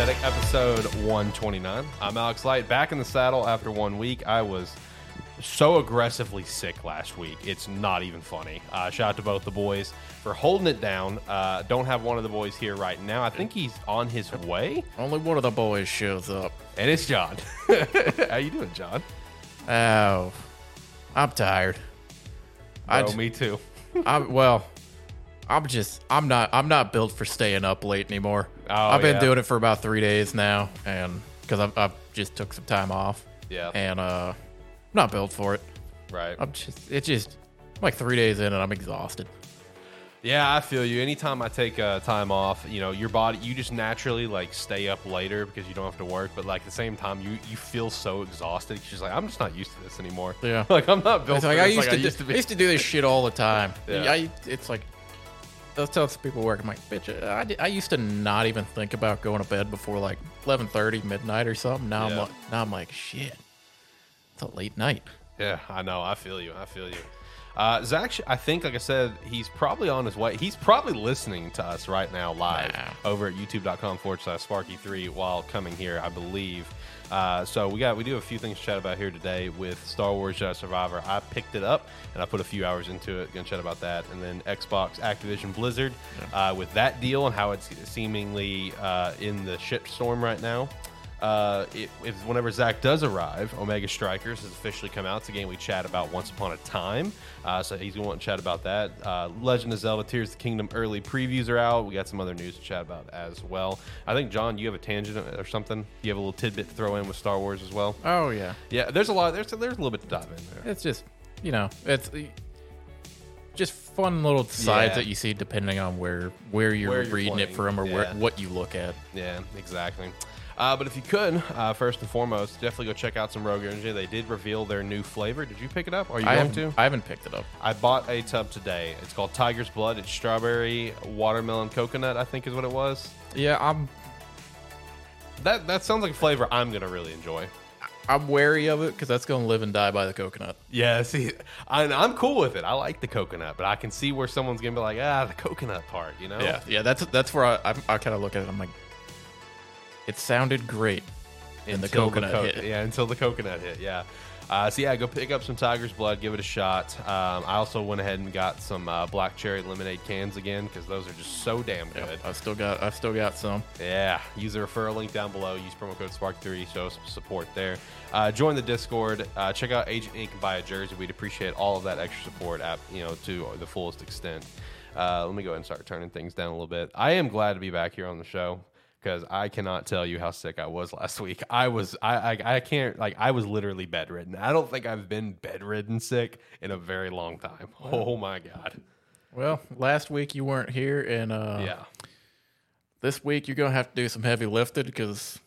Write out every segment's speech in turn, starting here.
Aesthetic, episode 129. I'm Alex Light, back in the saddle after one week. I was so aggressively sick last week. It's not even funny. Uh, shout out to both the boys for holding it down. Uh, don't have one of the boys here right now. I think he's on his way, Only one of the boys shows up. and it's John. How you doing, John? Oh, I'm tired. I Bro, me too. I'm well. I'm just. I'm not. I'm not built for staying up late anymore. Oh, I've been yeah. doing it for about three days now, and because I've, I've just took some time off, Yeah, and uh, I'm not built for it. right. I'm just. It's just I'm like three days in, and I'm exhausted. Yeah, I feel you. Anytime I take uh, time off, you know, your body, you just naturally like stay up later because you don't have to work. But like at the same time, you you feel so exhausted. It's just like I'm just not used to this anymore. Yeah. like I'm not built. It's for like I used, like to, I used to do, be. I used to do this shit all the time. Yeah. I, it's like Telling some people work. I'm like, bitch, I, I used to not even think about going to bed before like 11:30 midnight or something. Now I'm Yeah. like, now I'm like, shit, it's a late night. Yeah, I know. I feel you. I feel you. Uh, Zach, sh- I think, like I said, he's probably on his way. He's probably listening to us right now live Nah. over at youtube.com forward slash SparkE3 while coming here, I believe. Uh, so we got we do have a few things to chat about here today with Star Wars Jedi Survivor. I picked it up and I put a few hours into it. Gonna chat about that, and then Xbox Activision Blizzard uh, with that deal and how it's seemingly uh, in the shit storm right now. Uh, it, it's whenever Zach does arrive, Omega Strikers has officially come out. It's a game we chat about once upon a time. Uh, so he's going to want to chat about that. Uh, Legend of Zelda Tears of the Kingdom early previews are out. We got some other news to chat about as well. I think, John, you have a tangent or something? You have a little tidbit to throw in with Star Wars as well? Oh yeah, Yeah, there's a lot. There's, there's a little bit to dive in there. it's just you know, it's just fun little sides Yeah. that you see depending on where where you're, Where you're reading it from or where, what you look at. Yeah, exactly. Uh, but if you could, uh, first and foremost, definitely go check out some Rogue Energy. They did reveal their new flavor. Did you pick it up? Are you I going to? I haven't picked it up. I bought a tub today. It's called Tiger's Blood. It's strawberry, watermelon, coconut. I think is what it was. Yeah, I'm That that sounds like a flavor I'm gonna really enjoy. I'm wary of it because that's going to live and die by the coconut. Yeah, see, I, I'm cool with it. I like the coconut, but I can see where someone's gonna be like, ah, the coconut part, you know? Yeah, yeah, that's that's where I I, I kind of look at it. I'm like, it sounded great, and the coconut co- hit. Yeah, until the coconut hit. Yeah. Uh, so yeah, go pick up some Tiger's Blood, give it a shot. Um, I also went ahead and got some uh, black cherry lemonade cans again because those are just so damn good. Yeah, I've still got I've still got some. Yeah, use the referral link down below. Use promo code Spark3. Show some support there. Uh, join the Discord. Uh, check out Agent Ink and buy a jersey. We'd appreciate all of that extra support at you know to the fullest extent. Uh, let me go ahead and start turning things down a little bit. I am glad to be back here on the show because I cannot tell you how sick I was last week. I was I, I I can't like I was literally bedridden. I don't think I've been bedridden sick in a very long time. Oh my god. Well, last week you weren't here, and uh, Yeah. this week you're gonna have to do some heavy lifting because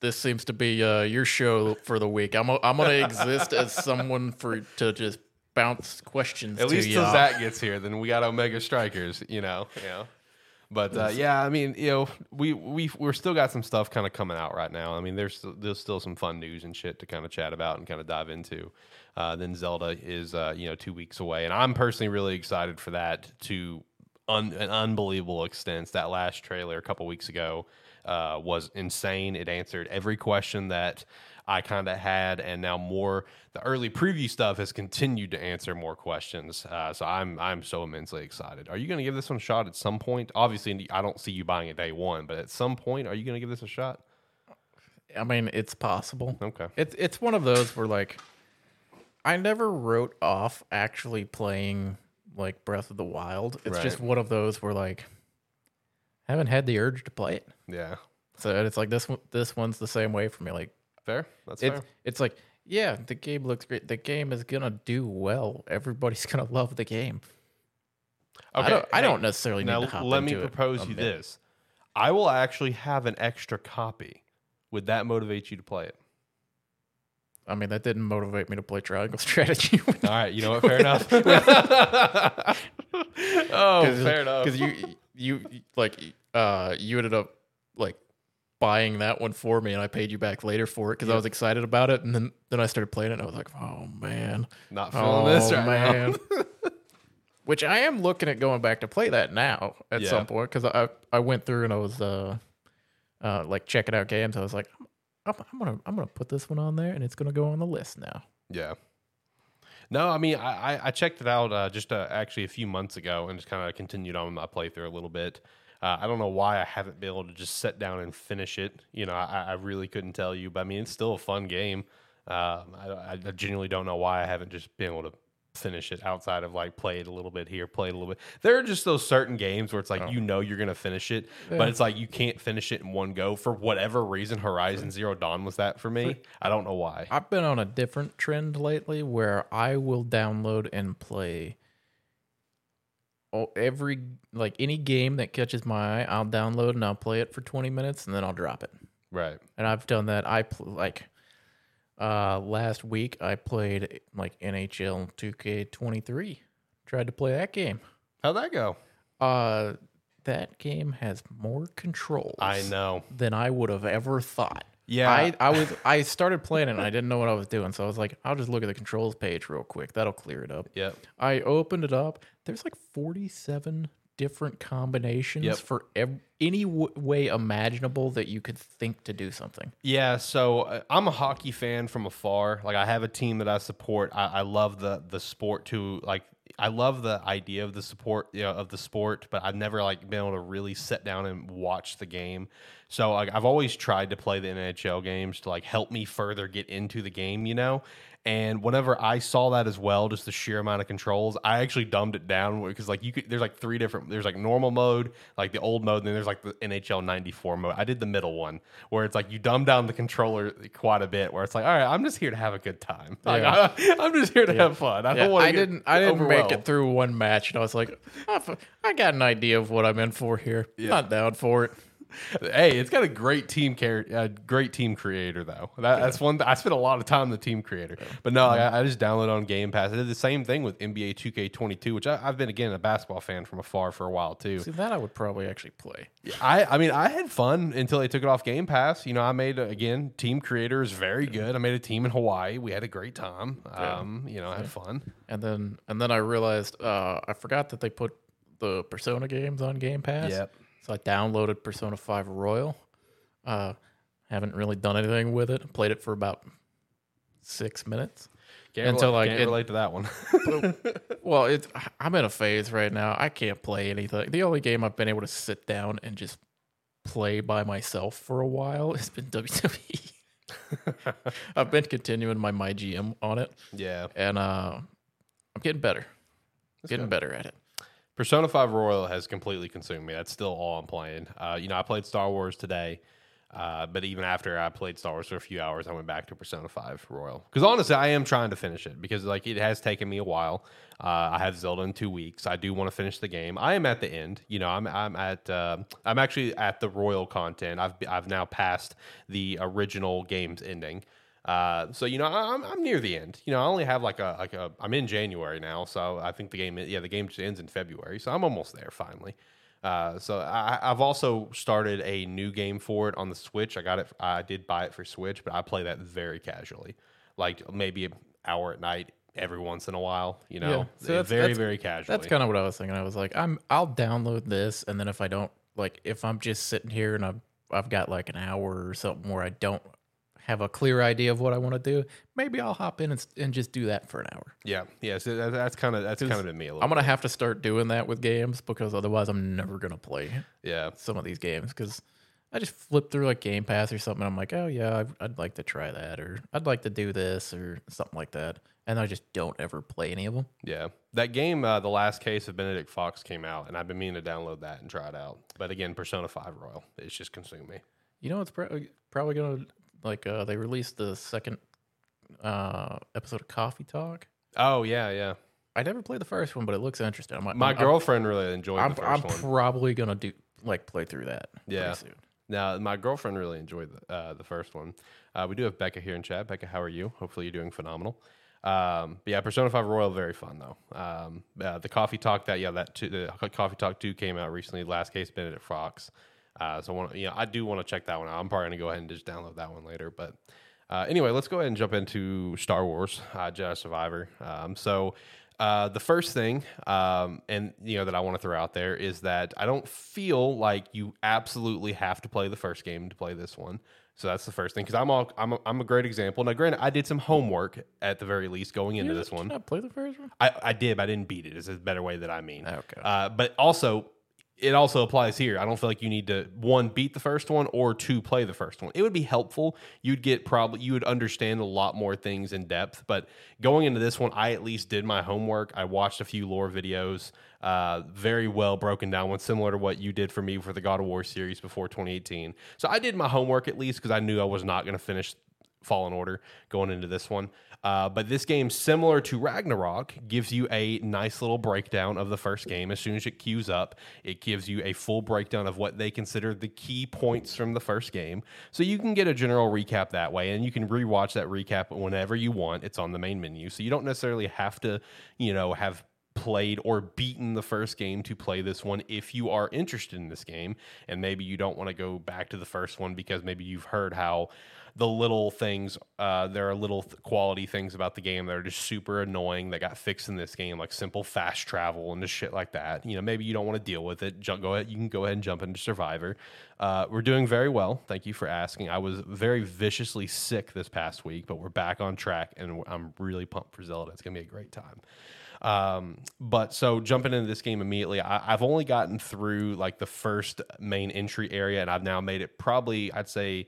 this seems to be uh, your show for the week. I'm i I'm gonna exist as someone for to just bounce questions At least till Zach gets here, then we got Omega Strikers, you know. Yeah. But uh, yeah, I mean, you know, we we we're still got some stuff kind of coming out right now. I mean, there's still, there's still some fun news and shit to kind of chat about and kind of dive into. Uh, then Zelda is uh, you know two weeks away, and I'm personally really excited for that to un- an unbelievable extent. That last trailer a couple weeks ago uh, was insane. It answered every question that I kind of had, and now more. The early preview stuff has continued to answer more questions. Uh, so I'm I'm so immensely excited. Are you going to give this one a shot at some point? Obviously, I don't see you buying it day one, but at some point, are you going to give this a shot? I mean, it's possible. Okay. It's it's one of those where like I never wrote off actually playing like Breath of the Wild. It's just one of those where like I haven't had the urge to play it. Yeah. So it's like this one this one's the same way for me. Like Fair. That's it's fair. it's like yeah, the game looks great. The game is gonna do well. Everybody's gonna love the game. I don't I don't necessarily need to hop let me propose you bit. this: I will actually have an extra copy. Would that motivate you to play it? I mean, that didn't motivate me to play Triangle Strategy. All right, you know what? Fair enough. oh, fair enough. Because you, you, like, uh, you ended up like buying that one for me, and I paid you back later for it because I was excited about it, and then then I started playing it, and I was like, oh man, Not feeling oh this right man. Which I am looking at going back to play that now at Yeah. some point because I I went through and I was uh uh, like checking out games. I was like, I'm, I'm gonna I'm gonna put this one on there, and it's gonna go on the list now. Yeah. No, I mean, I, I- I checked it out uh, just uh, actually a few months ago and just kind of continued on my playthrough a little bit. Uh, I don't know why I haven't been able to just sit down and finish it. You know, I, I really couldn't tell you, but I mean, it's still a fun game. Um, I, I genuinely don't know why I haven't just been able to finish it outside of like play it a little bit here, play it a little bit. There are just those certain games where it's like you know you're gonna finish it, but it's like you can't finish it in one go for whatever reason. Horizon Zero Dawn was that for me. I don't know why. I've been on a different trend lately where I will download and play oh, every like any game that catches my eye. I'll download and I'll play it for 20 minutes and then I'll drop it. Right. And I've done that. I pl- like uh last week I played like NHL 2K23. Tried to play that game. How'd that go? Uh that game has more controls I know. than I would have ever thought. Yeah. I, I was I started playing it and I didn't know what I was doing, so I was like, I'll just look at the controls page real quick. That'll clear it up. Yep. I opened it up. There's like 47 different combinations Yep. for ev- any w- way imaginable that you could think to do something. Yeah, so uh, I'm a hockey fan from afar. Like I have a team that I support. I, I love the the sport to like. I love the idea of the support you know, of the sport, but I've never like been able to really sit down and watch the game. So like, I've always tried to play the NHL games to like help me further get into the game, you know. And whenever I saw that as well, just the sheer amount of controls, I actually dumbed it down because like you could there's like three different there's like normal mode, like the old mode, and then there's like the NHL 94 mode. I did the middle one where it's like you dumb down the controller quite a bit, where it's like, all right, I'm just here to have a good time. Like Yeah. I, am just here to have fun. I Yeah, don't want to I didn't I didn't make it through one match and I was like, "Oh, I got an idea of what I'm in for here. Not down for it. Hey, it's got a great team care, uh, great team creator though. That, That's one. I spent a lot of time the team creator, but no, I, I just downloaded on Game Pass. I did the same thing with NBA 2K22, which I, I've been again a basketball fan from afar for a while too. See that I would probably actually play. I, I mean, I had fun until they took it off Game Pass. You know, I made again team creator is very good. I made a team in Hawaii. We had a great time. Um, you know, I had fun. And then and then I realized uh, I forgot that they put the Persona games on Game Pass. Yep. So I downloaded Persona 5 Royal. Uh, haven't really done anything with it. Played it for about six minutes. Can't Until, relate, like, can't it- relate to that one. Well, it's I'm in a phase right now. I can't play anything. The only game I've been able to sit down and just play by myself for a while has been WWE. I've been continuing my my GM on it, yeah. and uh, I'm getting better. getting better at it. Persona 5 Royal has completely consumed me. That's still all I'm playing. Uh, you know, I played Star Wars today, uh, but even after I played Star Wars for a few hours, I went back to Persona 5 Royal. Because honestly, I am trying to finish it because like it has taken me a while. Uh, I have Zelda in two weeks. I do want to finish the game. I am at the end. You know, I'm I'm at uh, I'm actually at the Royal content. I've I've now passed the original game's ending. Uh, so you know, I'm, I'm near the end. You know, I only have like a like a. I'm in January now, so I think the game. Yeah, the game just ends in February, so I'm almost there finally. Uh, so I, I've also started a new game for it on the Switch. I got it. I did buy it for Switch, but I play that very casually, like maybe an hour at night every once in a while. You know, Yeah, so that's- very that's- very casually. That's kind of what I was thinking. I was like, I'm I'll download this, and then if I don't like, if I'm just sitting here and I've I've got like an hour or something where I don't have a clear idea of what I want to do, maybe I'll hop in and, and just do that for an hour. yeah, yeah. So that, that's kind of that's kind of been me a little. I'm gonna have to start doing that with games because otherwise I'm never gonna play yeah, some of these games because I just flip through like Game Pass or something. I'm like, oh yeah, I'd, I'd like to try that, or I'd like to do this, or something like that, and I just don't ever play any of them. Yeah, that game, uh, the last case of Benedict Fox came out, and I've been meaning to download that and try it out. But again, Persona Five Royal, it's just consumed me. You know, it's probably probably gonna like uh, they released the second uh, episode of Coffee Talk. Oh yeah, yeah. I never played the first one, but it looks interesting. I'm, My I'm, girlfriend really enjoyed I'm, the I'm, first one. probably gonna do like play through that. pretty Yeah. soon. Now, my girlfriend really enjoyed the, uh, the first one. Uh, we do have Becca here in chat. Becca, how are you? Hopefully, you're doing phenomenal. Um, but yeah, Persona Five Royal, very fun though. Um, uh, the Coffee Talk that yeah that two, the Coffee Talk Two came out recently. Last case Benedict Fox. Uh, so I want you know I do want to check that one out. I'm probably gonna go ahead and just download that one later. But uh, anyway, let's go ahead and jump into Star Wars uh, Jedi Survivor. Um, so Uh, the first thing, um, and you know that I want to throw out there is that I don't feel like you absolutely have to play the first game to play this one. So that's the first thing because I'm all I'm a, I'm a great example. Now, granted, I did some homework at the very least going into this one. Did I play the first one? I, I did, but I didn't beat it. Is a better way that I mean. Okay. Uh, but also, it also applies here. I don't feel like you need to one beat the first one or two play the first one. It would be helpful. You'd get probably you would understand a lot more things in depth. But going into this one, I at least did my homework. I watched a few lore videos. Uh, very well broken down one, similar to what you did for me for the God of War series before 2018. So I did my homework at least because I knew I was not going to finish Fallen Order going into this one. Uh, but this game, similar to Ragnarok, gives you a nice little breakdown of the first game. As soon as it queues up, it gives you a full breakdown of what they consider the key points from the first game. So you can get a general recap that way, and you can rewatch that recap whenever you want. It's on the main menu. So you don't necessarily have to, you know, have played or beaten the first game to play this one if you are interested in this game. And maybe you don't want to go back to the first one because maybe you've heard how the little things uh, there are little th- quality things about the game that are just super annoying that got fixed in this game like simple fast travel and just shit like that. You know maybe you don't want to deal with it. Jump, go ahead you can go ahead and jump into survivor. Uh, we're doing very well. Thank you for asking. I was very viciously sick this past week but we're back on track and i'm really pumped for zelda. It's gonna be a great time um, but so jumping into this game immediately, I, I've only gotten through like the first main entry area, and I've now made it probably I'd say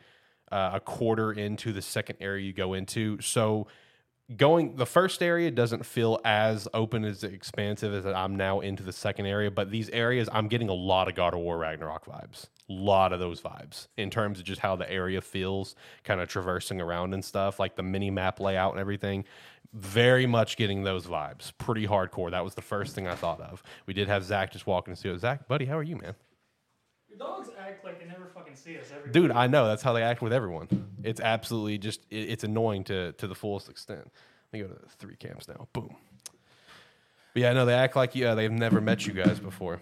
uh, a quarter into the second area you go into. So going the first area doesn't feel as open as expansive as I'm now into the second area, but these areas I'm getting a lot of God of War Ragnarok vibes. A lot of those vibes in terms of just how the area feels, kind of traversing around and stuff, like the mini map layout and everything. Very much getting those vibes. Pretty hardcore. That was the first thing I thought of. We did have Zach just walking to see it. Zach, buddy, how are you, man? Your dogs act like they never fucking see us every Dude, I know that's how they act with everyone. It's absolutely just it, it's annoying to to the fullest extent. Let me go to the three camps now. Boom. But yeah, no, they act like yeah, they've never met you guys before,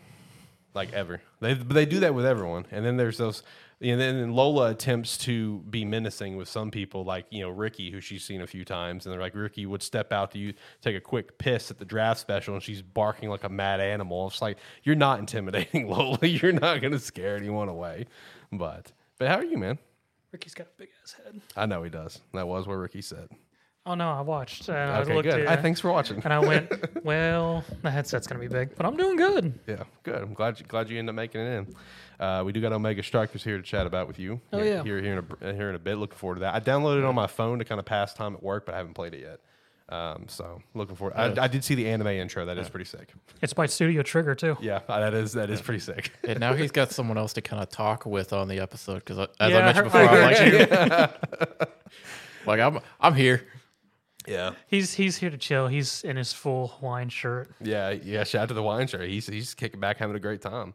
like ever. They but they do that with everyone. And then there's those. And then Lola attempts to be menacing with some people, like you know Ricky, who she's seen a few times, and they're like Ricky would step out to you take a quick piss at the draft special, and she's barking like a mad animal. It's like you're not intimidating Lola. You're not gonna scare anyone away. But but how are you, man? Ricky's got a big ass head. I know he does. That was what Ricky said. Oh no, I watched. And I looked good. at, Hi, thanks for watching. and I went, well, the headset's gonna be big, but I'm doing good. Yeah, good. I'm glad you, glad you ended up making it in. Uh, we do got Omega Strikers here to chat about with you. Oh, here, yeah. here, here in a, here in a bit. Looking forward to that. I downloaded it on my phone to kind of pass time at work, but I haven't played it yet. Um, so looking forward. I, I did see the anime intro. That is pretty sick. It's by Studio Trigger too. Yeah, that is that is pretty sick. And now he's got someone else to kind of talk with on the episode because, as Yeah, I mentioned I before, heard- I'm like, you. like I'm, I'm here. yeah, He's he's here to chill. He's in his full Hawaiian shirt. yeah, yeah. Shout out to the wine shirt. He's he's kicking back, having a great time.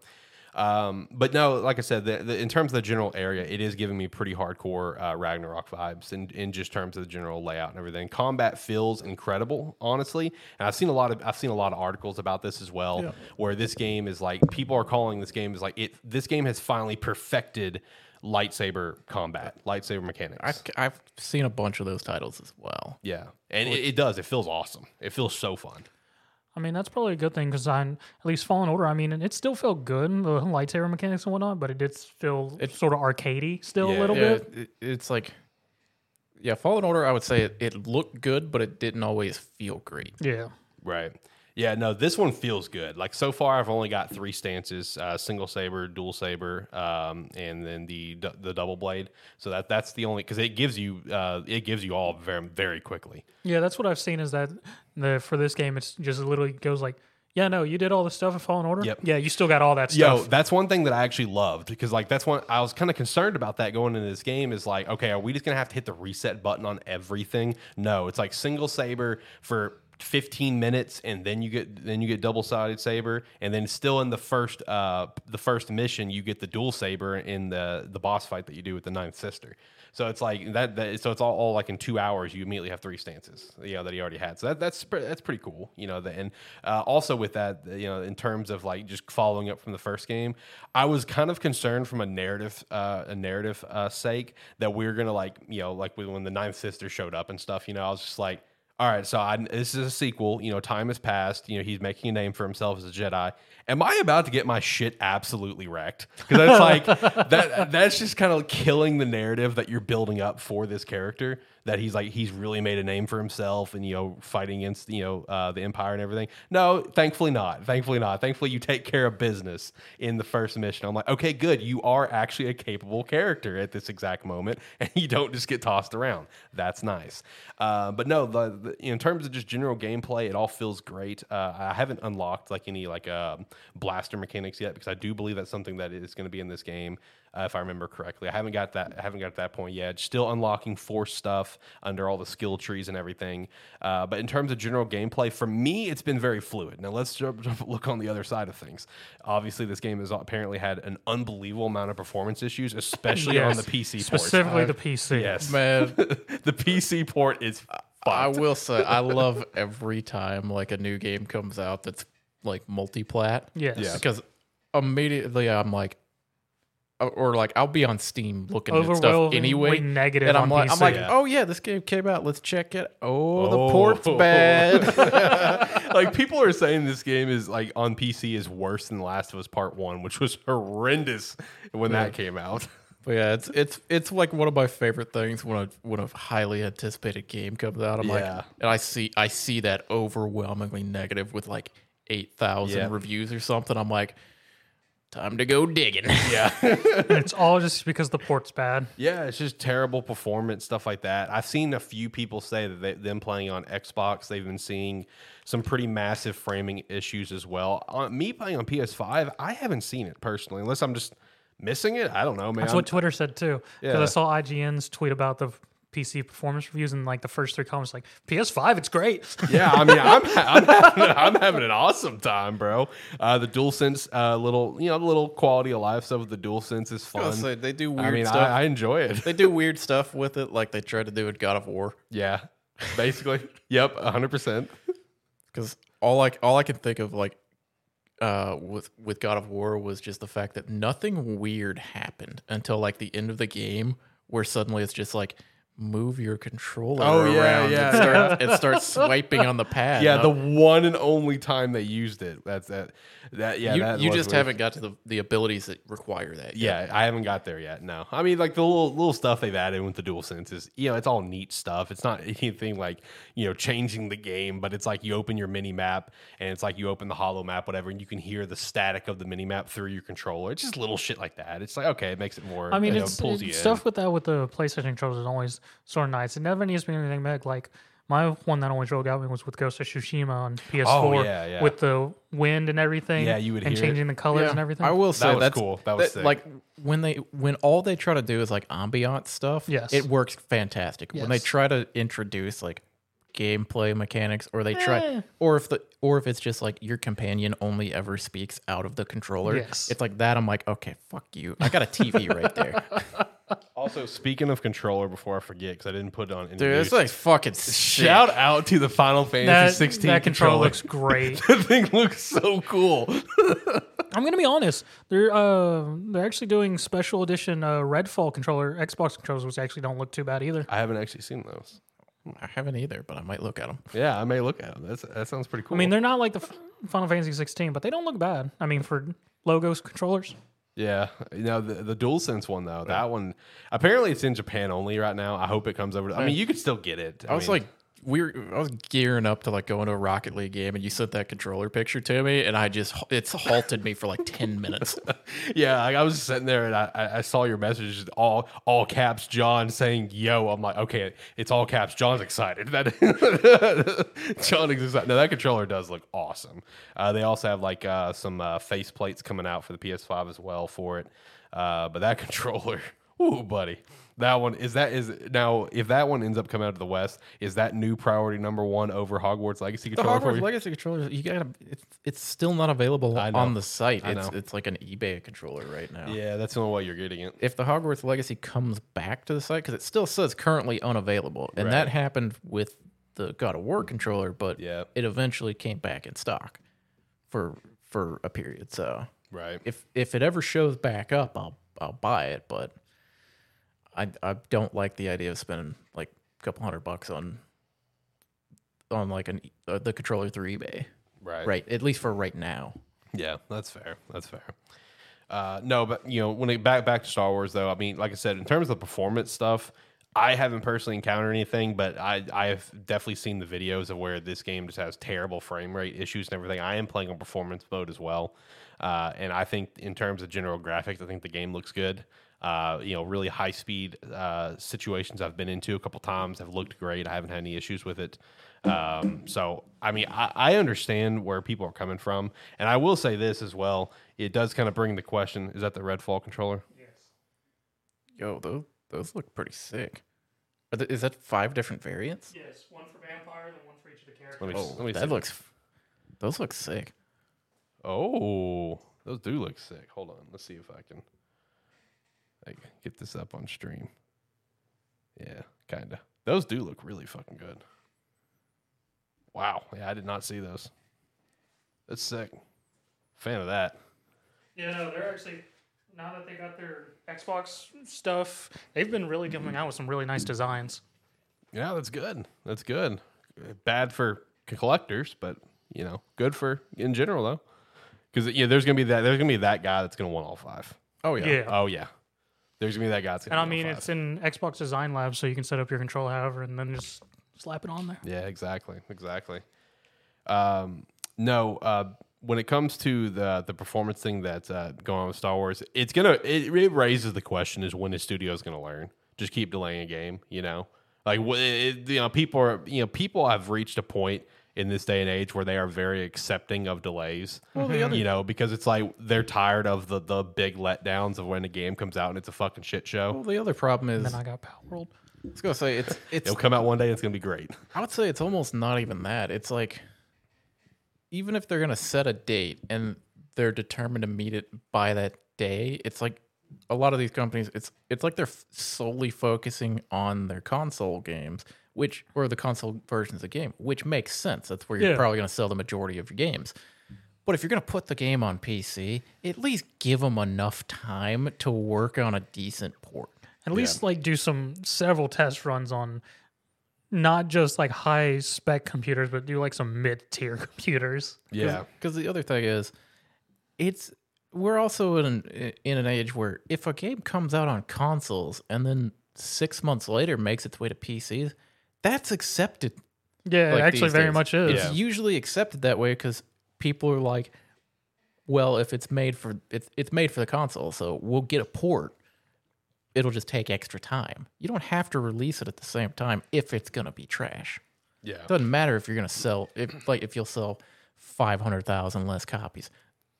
Um, but no, like I said, the, the, in terms of the general area, it is giving me pretty hardcore uh, Ragnarok vibes in, in just terms of the general layout and everything. Combat feels incredible, honestly, and I've seen a lot of I've seen a lot of articles about this as well, Yeah. where this game is like people are calling this game is like it. This game has finally perfected lightsaber combat, lightsaber mechanics. I, I've seen a bunch of those titles as well. yeah, and it, it does. It feels awesome. It feels so fun. I mean, that's probably a good thing because on at least Fallen Order, I mean, it still felt good, the lightsaber mechanics and whatnot, but it did feel it's, sort of arcadey still Yeah, a little Yeah, bit. it, it's like, yeah, Fallen Order. I would say it, it looked good, but it didn't always feel great. Yeah. Right. Yeah, no, this one feels good. Like so far, I've only got three stances: uh, single saber, dual saber, um, and then the the double blade. So that that's the only because it gives you uh, it gives you all very very quickly. Yeah, that's what I've seen is that the for this game, it's just literally goes like, yeah, no, you did all the stuff in Fallen Order. Yep. Yeah, you still got all that stuff. Yo, that's one thing that I actually loved because like that's one I was kind of concerned about that going into this game is like, okay, are we just gonna have to hit the reset button on everything? No, it's like single saber for 15 minutes and then you get then you get double sided saber and then still in the first uh the first mission you get the dual saber in the the boss fight that you do with the ninth sister. So it's like that, that so it's all, all like in two hours you immediately have three stances you know that he already had. So that, that's that's pretty cool you know the, and uh, also with that you know in terms of like just following up from the first game i was kind of concerned from a narrative uh a narrative uh sake that we are gonna like you know like when the ninth sister showed up and stuff you know i was just like all right, so I, this is a sequel. You know, time has passed. You know, he's making a name for himself as a Jedi. Am I about to get my shit absolutely wrecked? Because it's like that. That's just kind of killing the narrative that you're building up for this character. That he's like he's really made a name for himself, and you know, fighting against you know uh, the Empire and everything. No, thankfully not. Thankfully not. Thankfully, you take care of business in the first mission. I'm like, okay, good. You are actually a capable character at this exact moment, and you don't just get tossed around. That's nice. Uh, but no, the, the, in terms of just general gameplay, it all feels great. Uh, I haven't unlocked like any like um, blaster mechanics yet because I do believe that's something that is going to be in this game. Uh, if I remember correctly, I haven't got that. I haven't got to that point yet. Still unlocking force stuff under all the skill trees and everything. Uh, but in terms of general gameplay, for me, it's been very fluid. Now let's jump, jump, look on the other side of things. Obviously, this game has apparently had an unbelievable amount of performance issues, especially on the PC port. Specifically the PC. Yes, Man, the PC port is. I will say I love every time like a new game comes out that's like multi-plat. Yes. Yeah. Because immediately I'm like, or- or like I'll be on Steam looking at stuff anyway, negative and I'm on like, I'm like, Yeah. oh yeah, this game came out. Let's check it. Oh, the Oh. port's bad. like people are saying this game is like on PC is worse than Last of Us Part One, which was horrendous when that came out. But yeah, it's it's it's like one of my favorite things when a when a highly anticipated game comes out. I'm Yeah. like, and I see I see that overwhelmingly negative with like eight thousand Yeah. reviews or something. I'm like, time to go digging. Yeah, it's all just because the port's bad. yeah, it's just terrible performance stuff like that. I've seen a few people say that they, them playing on Xbox, they've been seeing some pretty massive framing issues as well. On, me playing on PS5, I haven't seen it personally, unless I'm just missing it. I don't know, man. That's what Twitter said too. Because Yeah. I saw IGN's tweet about the PC performance reviews, and like the first three comments, like PS5, it's great. yeah, I mean, I'm I'm having, I'm having an awesome time, bro. Uh, the DualSense, uh, little you know, the little quality of life stuff with the DualSense is fun. gonna say, they do weird I mean, stuff. I, I enjoy it. they do weird stuff with it, like they tried to do with God of War. Yeah, basically. yep, 100. percent Because all I all I can think of like uh, with with God of War was just the fact that nothing weird happened until like the end of the game, where suddenly it's just like move your controller Oh, yeah, around yeah, and, start, and start swiping on the pad. Yeah, And the one and only time they used it. That's that. That yeah, you, that you just weird. haven't got to the, the abilities that require that. yet. Yeah, I haven't got there yet. No, I mean like the little little stuff they've added with the dual senses. You know, it's all neat stuff. It's not anything like you know changing the game, but it's like you open your mini map and it's like you open the hollow map, whatever, and you can hear the static of the mini map through your controller. It's just little shit like that. It's like okay, it makes it more. I mean, you know, it's, pulls it's you stuff in. with that with the PlayStation controllers is always sort of nice. It never needs to be anything big. Like my one that always really got me was with Ghost of Tsushima on PS4 Oh, yeah, yeah. with the wind and everything. Yeah, you would and hear it. changing the colors and everything. I will say was that's cool. That was sick. like when they when all they try to do is like ambient stuff. Yes. it works fantastic. When they Yes. try to introduce like gameplay mechanics, or they try, Eh. or if the or if it's just like your companion only ever speaks out of the controller. Yes. it's like that. I'm like, okay, fuck you. I got a TV right there, Also, speaking of controller, before I forget, because I didn't put it on. dude. It's like fucking sick. shout out to the Final Fantasy that, 16 that controller controller. looks great. that thing looks so cool. I'm gonna be honest. They're uh they're actually doing special edition uh, Redfall controller Xbox controllers, which actually don't look too bad either. I haven't actually seen those. I haven't either, but I might look at them. Yeah, I may look at them. That's, that sounds pretty cool. I mean, they're not like the F- Final Fantasy 16, but they don't look bad. I mean, for logos controllers. yeah, you know the the DualSense one though. That one apparently it's in Japan only right now. I hope it comes over. To, I mean, you could still get it. I was mean, like, we were, I was gearing up to like go into a Rocket League game, and you sent that controller picture to me, and I just it's halted me for like ten minutes. yeah, I, I was sitting there and I, I I saw your message all all caps John saying yo. I'm like, okay, it's all caps. John's excited. That John is excited. No, that controller does look awesome. Uh, they also have like uh, some uh, face plates coming out for the PS5 as well for it. Uh, but that controller, ooh, buddy. That one is that is now if that one ends up coming out of the West, is that new priority number one over Hogwarts Legacy The controller Hogwarts you? Legacy controller, you gotta, it's, it's still not available on the site. I It's know. it's like an eBay controller right now. yeah, that's the only way you're getting it. If the Hogwarts Legacy comes back to the site, because it still says currently unavailable, and Right. that happened with the God of War controller, but Yeah. it eventually came back in stock for for a period. So Right. if if it ever shows back up, I'll I'll buy it. But I I don't like the idea of spending like a couple hundred bucks on on like an uh, the controller through eBay. Right. Right. At least for right now. Yeah, that's fair. That's fair. Uh, no, but you know, when it back back to Star Wars though, I mean, like I said, in terms of the performance stuff, I haven't personally encountered anything, but I I have definitely seen the videos of where this game just has terrible frame rate issues and everything. I am playing on performance mode as well, uh, and I think in terms of general graphics, I think the game looks good. Uh, you know, really high speed uh, situations I've been into a couple times have looked great. I haven't had any issues with it. Um, so, I mean, I, I understand where people are coming from, and I will say this as well. It does kind of bring the question: Is that the Redfall controller? Yes. Yo, those those look pretty sick. Are th- Is that five different variants? Yes, one for vampires and one for each of the characters. Let me, Oh, let me that see. looks. Those look sick. Oh, those do look sick. Hold on, let's see if I can like get this up on stream. Yeah, kind of. Those do look really fucking good. Wow. Yeah, I did not see those. That's sick. Fan of that. Yeah, no, they're actually now that they got their Xbox stuff, they've been really coming out with some really nice designs. Yeah, that's good. That's good. Bad for collectors, but you know, good for in general though. Because yeah, there's gonna be that. There's gonna be that guy that's gonna want all five. Oh yeah. Yeah. Oh yeah, there's gonna be that guy and. I mean, it's in Xbox Design Lab, so you can set up your controller however, and then just slap it on there. Yeah, exactly, exactly. Um, no, uh, when it comes to the the performance thing that's uh, going on with Star Wars, it's gonna it, it raises the question: is when the studio's gonna learn? Just keep delaying a game, you know? Like, it, you know, people are you know people have reached a point in this day and age where they are very accepting of delays. Well, the other you know, because it's like they're tired of the the big letdowns of when a game comes out and it's a fucking shit show. well, the other problem is Then I got Power World. I was gonna say it's it's It'll come out one day. and It's gonna be great. I would say it's almost not even that. It's like even if they're gonna set a date and they're determined to meet it by that day, it's like a lot of these companies. It's it's like they're f- solely focusing on their console games, which or the console versions of the game, which makes sense. That's where you're Yeah. probably gonna sell the majority of your games. But if you're gonna put the game on PC, at least give them enough time to work on a decent port. At least like do some several test runs on not just like high spec computers, but do like some mid tier computers. Yeah, Because the other thing is, it's we're also in an, in an age where if a game comes out on consoles and then six months later makes its way to PCs, that's accepted. Yeah, Like it actually very days. much is. It's usually accepted that way because people are like, well, if it's made for it's it's made for the console, so we'll get a port. It'll just take extra time. You don't have to release it at the same time if it's gonna be trash. yeah. Doesn't matter if you're gonna sell if like if you'll sell five hundred thousand less copies.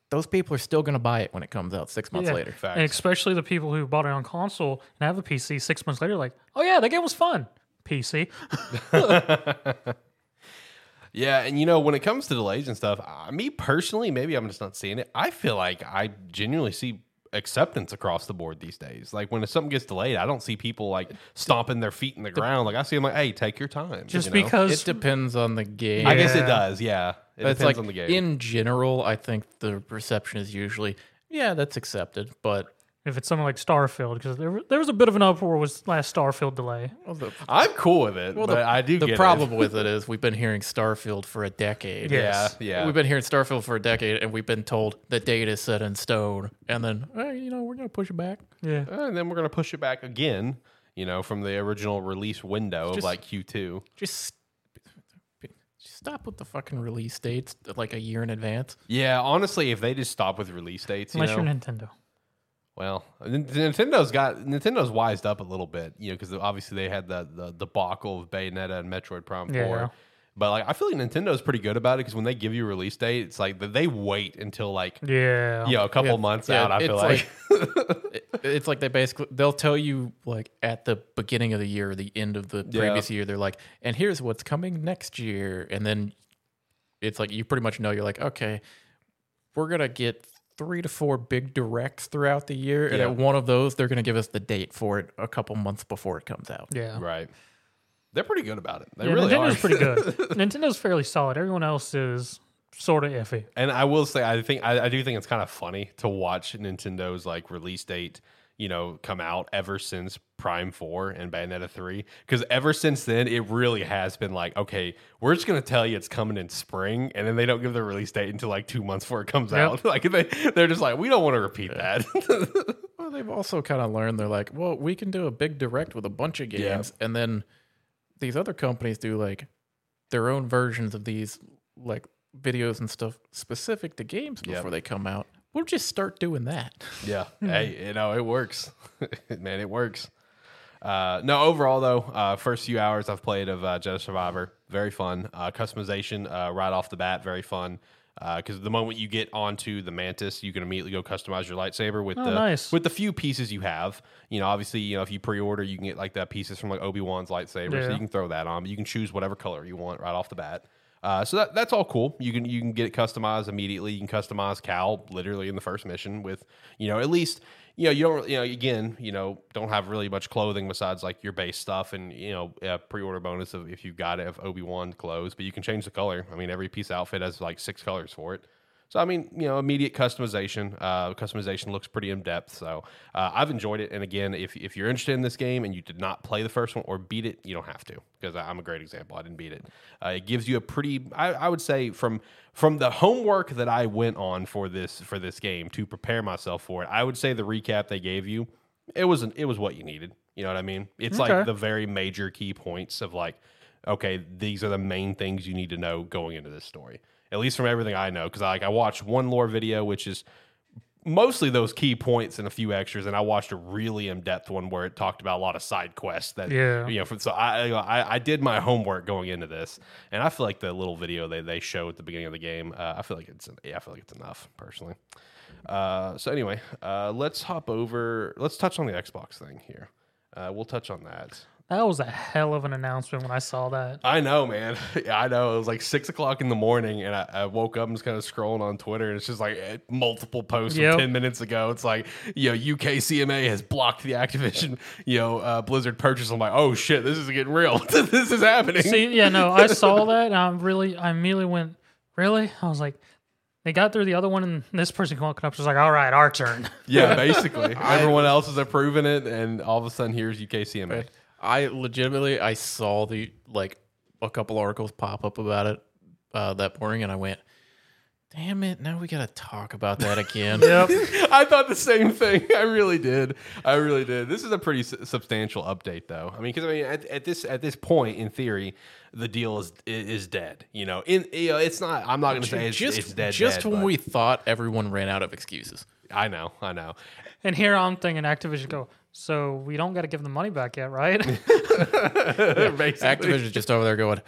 Those people are still gonna buy it when it comes out six months Yeah. later. Facts. And especially the people who bought it on console and have a PC six months later, like, oh yeah, that game was fun. PC. Yeah, and you know when it comes to delays and stuff, uh, me personally, maybe I'm just not seeing it. I feel like I genuinely see acceptance across the board these days. Like when something gets delayed, I don't see people like stomping their feet in the ground. Like I see them like, "Hey, take your time." Just you know? because It depends on the game. I guess it does. Yeah, it it's depends like on the game. in general, I think the perception is usually, yeah, that's accepted. But if it's something like Starfield, because there, there was a bit of an uproar with last Starfield delay. well, the, I'm cool with it, well, but the, I do. the get problem It. with it is we've been hearing Starfield for a decade. Yeah, Yes. yeah. We've been hearing Starfield for a decade, and we've been told the date is set in stone, and then, hey, you know, we're gonna push it back. Yeah. Uh, and then we're gonna push it back again. You know, from the original release window of like Q2. Just, just stop with the fucking release dates like a year in advance. Yeah, honestly, if they just stop with release dates, you Unless know, you're Nintendo. Well, Nintendo's got Nintendo's wised up a little bit, you know, because obviously they had the, the debacle of Bayonetta and Metroid Prime Yeah. Four. But like, I feel like Nintendo's pretty good about it because when they give you a release date, it's like they wait until like Yeah. you know a couple Yeah, months yeah, out. I feel it's like, It- it's like they basically they'll tell you like at the beginning of the year, or the end of the Yeah. previous year, they're like, and here's what's coming next year, and then it's like you pretty much know you're like, okay, we're gonna get three to four big directs throughout the year, and Yeah. at one of those, they're gonna give us the date for it a couple months before it comes out. Yeah. right. They're pretty good about it. They Yeah, really Nintendo's are. pretty good. Nintendo's fairly solid. Everyone else is sort of iffy. And I will say, I think I, I do think it's kind of funny to watch Nintendo's like release date. You know, come out ever since Prime 4 and Bayonetta 3. Because ever since then, it really has been like, okay, we're just going to tell you it's coming in spring. And then they don't give the release date until like two months before it comes Yep. out. like, they, they're just like, we don't want to repeat that. Well, they've also kind of learned they're like, well, we can do a big direct with a bunch of Yeah. games, and then these other companies do like their own versions of these like videos and stuff specific to games Yep. before they come out. We'll just start doing that. Yeah. Hey, you know, it works. Man, it works. Uh, no, overall though, uh, first few hours I've played of uh, Jedi Survivor, very fun. Uh, customization uh, right off the bat, very fun. Because the moment you get onto the Mantis, you can immediately go customize your lightsaber with Oh, the nice. with the few pieces you have. You know, obviously, you know if you pre-order, you can get like that pieces from like Obi Wan's lightsaber, so you can throw that on. But you can choose whatever color you want right off the bat. Uh, so that that's all cool. You can you can get it customized immediately. You can customize Cal literally in the first mission with you know at least you know you don't you know again you know don't have really much clothing besides like your base stuff and you know a pre-order bonus of if you've got it of Obi Wan clothes, but you can change the color. I mean every piece outfit has like six colors for it. So I mean, you know, immediate customization. Uh, customization looks pretty in depth. So uh, I've enjoyed it. And again, if if you're interested in this game and you did not play the first one or beat it, you don't have to because I'm a great example. I didn't beat it. Uh, it gives you a pretty, I, I would say, from from the homework that I went on for this for this game to prepare myself for it. I would say the recap they gave you, it was an, it was what you needed. You know what I mean? It's like the very major key points of like okay, these are the main things you need to know going into this story. At least from everything I know, because I, like I watched one lore video, which is mostly those key points and a few extras, and I watched a really in depth one where it talked about a lot of side quests. That Yeah. you know, from, so I, I I did my homework going into this, and I feel like the little video they they show at the beginning of the game, uh, I feel like it's yeah, I feel like it's enough personally. Uh, so anyway, uh, let's hop over. Let's touch on the Xbox thing here. Uh, we'll touch on that. That was a hell of an announcement when I saw that. I know, man. Yeah, I know. It was like six o'clock in the morning, and I, I woke up and was kind of scrolling on Twitter, and it's just like eh, multiple posts Yep. from ten minutes ago. It's like, you know, UK CMA has blocked the Activision, you know, uh, Blizzard purchase. I'm like, oh shit, this is getting real. this is happening. See, yeah, no, I saw that and I really, I immediately went, really? I was like, they got through the other one and this person walking up was like, all right, our turn. yeah, basically, everyone else is approving it, and all of a sudden, here's UK CMA. I legitimately I saw the like a couple articles pop up about it uh, that morning, and I went, "Damn it! Now we gotta talk about that again." Yep. I thought the same thing. I really did. I really did. This is a pretty su- substantial update, though. I mean, because I mean, at, at this at this point, in theory, the deal is is dead. You know, in you know, it's not. I'm not going to say it's, just it's dead. just dead, when but we thought everyone ran out of excuses. I know, I know. And here I'm thinking Activision go, so we don't got to give them money back yet, right? Basically. Activision's just over there going,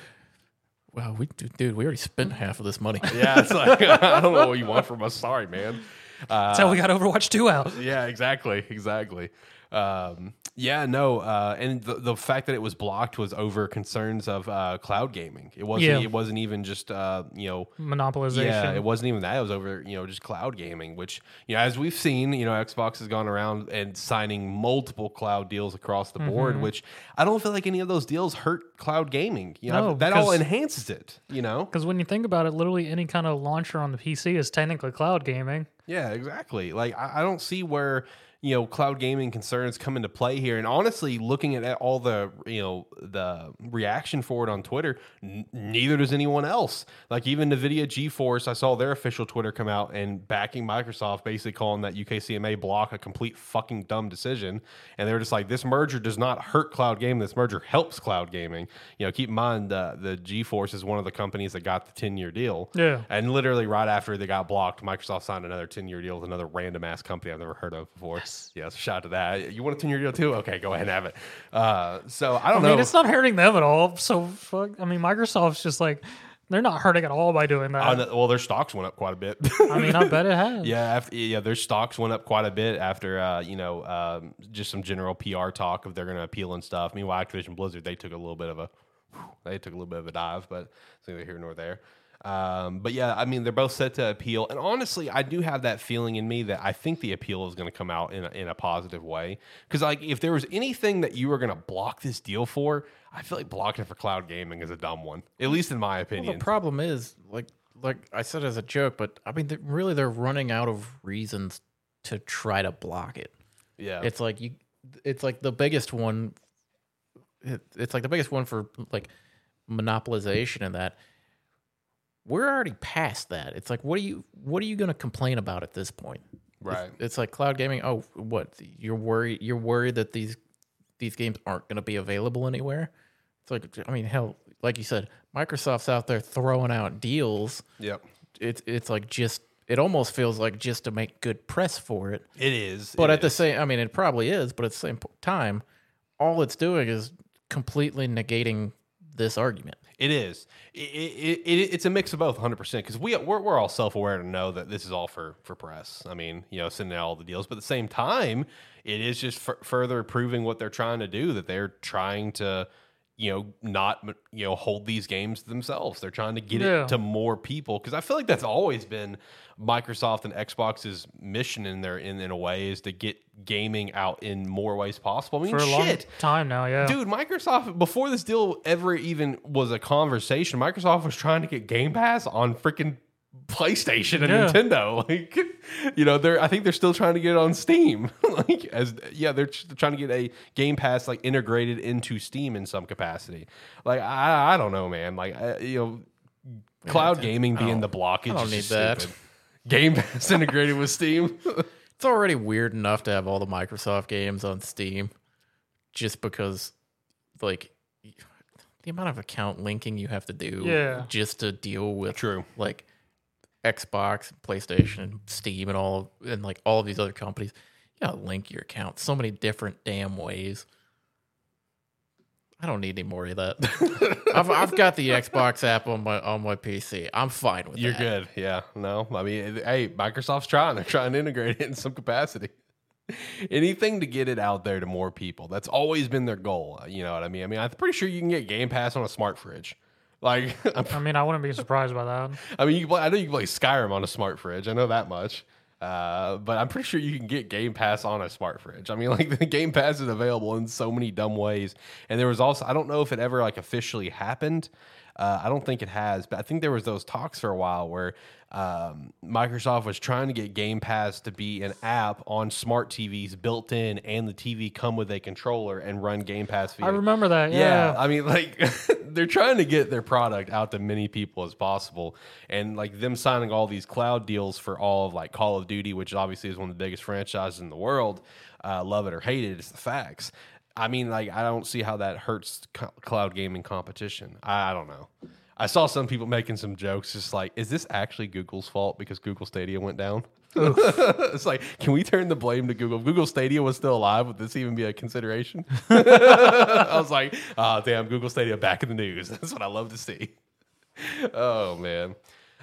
"Well, we dude, we already spent half of this money." Yeah, it's like I don't know what you want from us. Sorry, man. Uh, so we got Overwatch 2 out. yeah, exactly, exactly. Um, yeah, no, uh, and the, the fact that it was blocked was over concerns of uh, cloud gaming. It wasn't. Yeah. It wasn't even just uh, you know. Monopolization. Yeah, it wasn't even that. It was over, you know, just cloud gaming, which, you know, as we've seen, you know, Xbox has gone around and signing multiple cloud deals across the board, which I don't feel like any of those deals hurt cloud gaming. You know, No, that all enhances it, you know? Because when you think about it, literally any kind of launcher on the PC is technically cloud gaming. Yeah, exactly. Like I, I don't see where you know cloud gaming concerns come into play here. And honestly, looking at all the you know the reaction for it on Twitter, n- neither does anyone else. Like even Nvidia GeForce, I saw their official Twitter come out and backing Microsoft, basically calling that UKCMA block a complete fucking dumb decision. And they were just like, this merger does not hurt cloud gaming. This merger helps cloud gaming. You know, keep in mind uh, the GeForce is one of the companies that got the ten year deal. Yeah. And literally right after they got blocked, Microsoft signed another 10 year deal with another random ass company I've never heard of before. Yes. shout out to that. You want a 10 year deal too? Okay, go ahead and have it. Uh, so I I don't mean, know. it's not hurting them at all. So, fuck. I mean, Microsoft's just like, they're not hurting at all by doing that. Uh, well, their stocks went up quite a bit. I mean, I bet it has. yeah, after, yeah, their stocks went up quite a bit after uh, you know um, just some general PR talk of they're going to appeal and stuff. Meanwhile, Activision Blizzard they took a little bit of a they took a little bit of a dive, but it's neither here nor there. Um, but yeah, I mean they're both set to appeal, and honestly, I do have that feeling in me that I think the appeal is going to come out in a, in a positive way. Because like if there was anything that you were going to block this deal for, I feel like blocking it for cloud gaming is a dumb one, at least in my Well, opinion. the problem is, like, like I said as a joke, but I mean, they really, they're running out of reasons to try to block it. Yeah. It's like you. It's like the biggest one. It, it's like the biggest one for like monopolization and that. We're already past that. It's like, what are you? What are you going to complain about at this point? right. It's like cloud gaming. Oh, what? You're worried. You're worried that these these games aren't going to be available anywhere. It's like, I mean, hell, like you said, Microsoft's out there throwing out deals. Yep. It's it's like just. It almost feels like just to make good press for it. It is. But it at the same, I mean, it probably is. But at the same time, all it's doing is completely negating this argument. It is. It, it, it, it's a mix of both, hundred percent. Because we we're, we're all self aware to know that this is all for for press. I mean, you know, sending out all the deals, but at the same time, it is just f- further proving what they're trying to do. That they're trying to, you know, not you know hold these games themselves. They're trying to get Yeah. it to more people. Because I feel like that's always been Microsoft and Xbox's mission in there in, in a way is to get gaming out in more ways possible. I mean, For a long shit. time now, yeah. Dude, Microsoft before this deal ever even was a conversation, Microsoft was trying to get Game Pass on freaking PlayStation and Yeah. Nintendo. Like, you know, they're I think they're still trying to get it on Steam. like, as yeah, they're tr- trying to get a Game Pass like integrated into Steam in some capacity. Like, I I don't know, man. Like, I, you know, cloud gaming being the blockage. I don't need that. stupid. Game Pass integrated with Steam. It's already weird enough to have all the Microsoft games on Steam, just because, like, the amount of account linking you have to do, Yeah. just to deal with True. like Xbox, PlayStation, Steam, and all and like all of these other companies. You gotta link your account so many different damn ways. I don't need any more of that. I've, I've got the Xbox app on my on my PC. I'm fine with You're that. good. Yeah. No, I mean, hey, Microsoft's trying. They're trying to integrate it in some capacity. Anything to get it out there to more people. That's always been their goal. You know what I mean? I mean, I'm pretty sure you can get Game Pass on a smart fridge. Like, I mean, I wouldn't be surprised by that. I mean, you can play, I know you can play Skyrim on a smart fridge. I know that much. Uh, but I'm pretty sure you can get Game Pass on a smart fridge. I mean, like the Game Pass is available in so many dumb ways. And there was also, I don't know if it ever like officially happened. Uh, I don't think it has, but I think there was those talks for a while where um, Microsoft was trying to get Game Pass to be an app on smart TVs built in, and the TV come with a controller and run Game Pass. Via I remember that. yeah, Yeah. I mean, like they're trying to get their product out to many people as possible, and like them signing all these cloud deals for all of like Call of Duty, which obviously is one of the biggest franchises in the world. Uh, love it or hate it, it's the facts. I mean, like I don't see how that hurts co- cloud gaming competition. I, I don't know. I saw some people making some jokes, just like, is this actually Google's fault because Google Stadia went down? it's like, can we turn the blame to Google? If Google Stadia was still alive, would this even be a consideration? I was like, oh, damn, Google Stadia back in the news. That's what I love to see. Oh, man.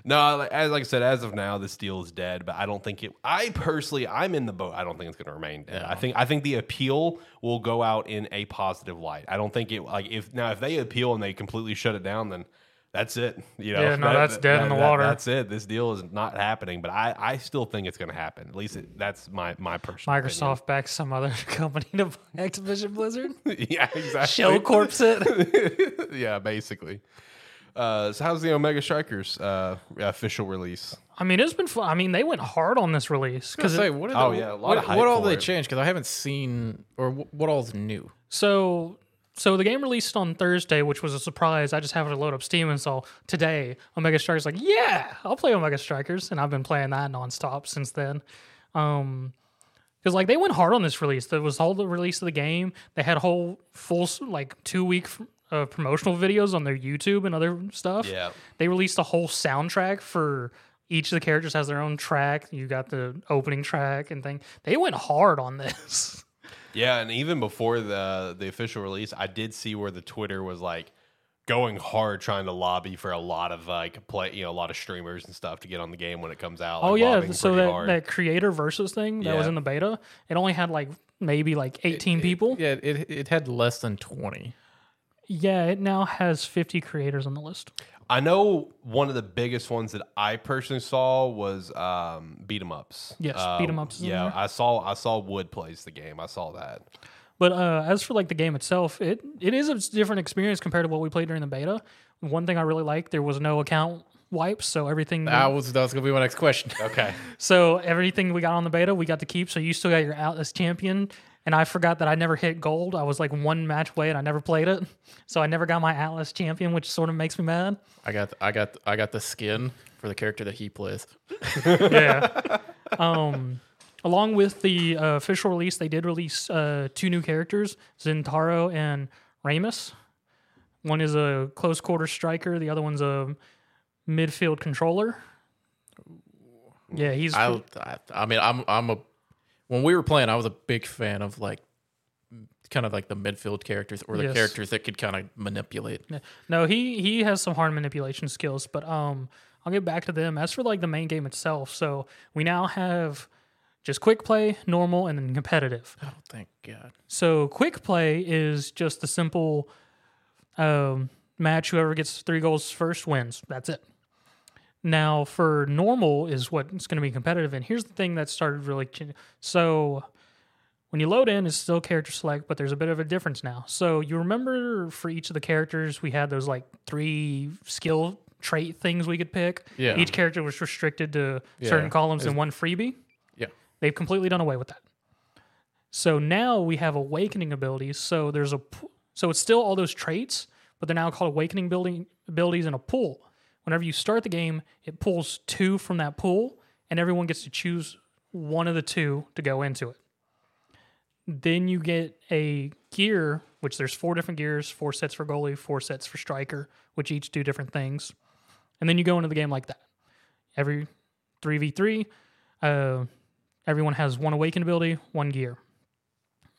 No, like- as like I said, as of now, this deal is dead. But I don't think it. I personally, I'm in the boat. I don't think it's going to remain dead. I think I think the appeal will go out in a positive light. I don't think it like if now if they appeal and they completely shut it down, then that's it. You know, Yeah, no, that's dead in the water. That's it. This deal is not happening. But I, I still think it's going to happen. At least it, that's my my personal. opinion. Microsoft backs some other company to buy Activision Blizzard. yeah, exactly. Shell Corpse it. yeah, basically. Uh, so how's the Omega Strikers uh, official release? I mean, it's been fun. I mean, they went hard on this release Because because say, what, Oh, yeah, a lot what, of hype what all they it. changed? Because I haven't seen or wh- what all's new. So, so the game released on Thursday, which was a surprise. I just happened to load up Steam and saw today Omega Strikers. Like, yeah, I'll play Omega Strikers, and I've been playing that nonstop since then. Um, because like they went hard on this release. There was all the release of the game. They had a whole full like two week uh, promotional videos on their YouTube and other stuff. Yeah. They released a whole soundtrack for each of the characters has their own track. You got the opening track and thing. They went hard on this. Yeah, and even before the the official release, I did see where the Twitter was like going hard trying to lobby for a lot of like play, you know, a lot of streamers and stuff to get on the game when it comes out. Oh like, yeah, so that, hard. that creator versus thing that was in the beta, it only had like maybe like 18 people. Yeah, it it had less than twenty. Yeah, it now has 50 creators on the list. I know one of the biggest ones that I personally saw was um, beat 'em ups. Yes, Uh, beat 'em ups is in Yeah, there. I saw I saw Wood plays the game. I saw that. But uh, as for like the game itself, it it is a different experience compared to what we played during the beta. One thing I really liked, there was no account wipes, so everything That was that was gonna be my next question. Okay. so everything we got on the beta, we got to keep. So you still got your Atlas champion, and I forgot that I never hit gold. I was like one match away, and I never played it, so I never got my Atlas champion, which sort of makes me mad. I got I got I got the skin for the character that he plays. yeah. Um, along with the uh, official release, they did release uh, two new characters, Zentaro and Ramus. One is a close quarter striker. The other one's a midfield controller. Yeah, he's I, I I mean I'm I'm a when we were playing I was a big fan of like kind of like the midfield characters or the Yes. characters that could kind of manipulate. no he he has some hard manipulation skills, but um, I'll get back to them. As for like the main game itself, so we now have just quick play, normal, and then competitive. Oh thank God. So quick play is just the simple um, match. Whoever gets three goals first wins. That's it. Now for normal is what's going to be competitive. And here's the thing that started really. So when you load in, it's still character select, but there's a bit of a difference now. So you remember for each of the characters, we had those like three skill trait things we could pick. Yeah. Each character was restricted to certain Yeah. columns and one freebie. Yeah. They've completely done away with that. So now we have awakening abilities. So there's a so it's still all those traits, but they're now called awakening building abilities in a pool. Whenever you start the game, it pulls two from that pool, and everyone gets to choose one of the two to go into it. Then you get a gear, which there's four different gears, four sets for goalie, four sets for striker, which each do different things. And then you go into the game like that. Every 3v3, uh, everyone has one awakened ability, one gear.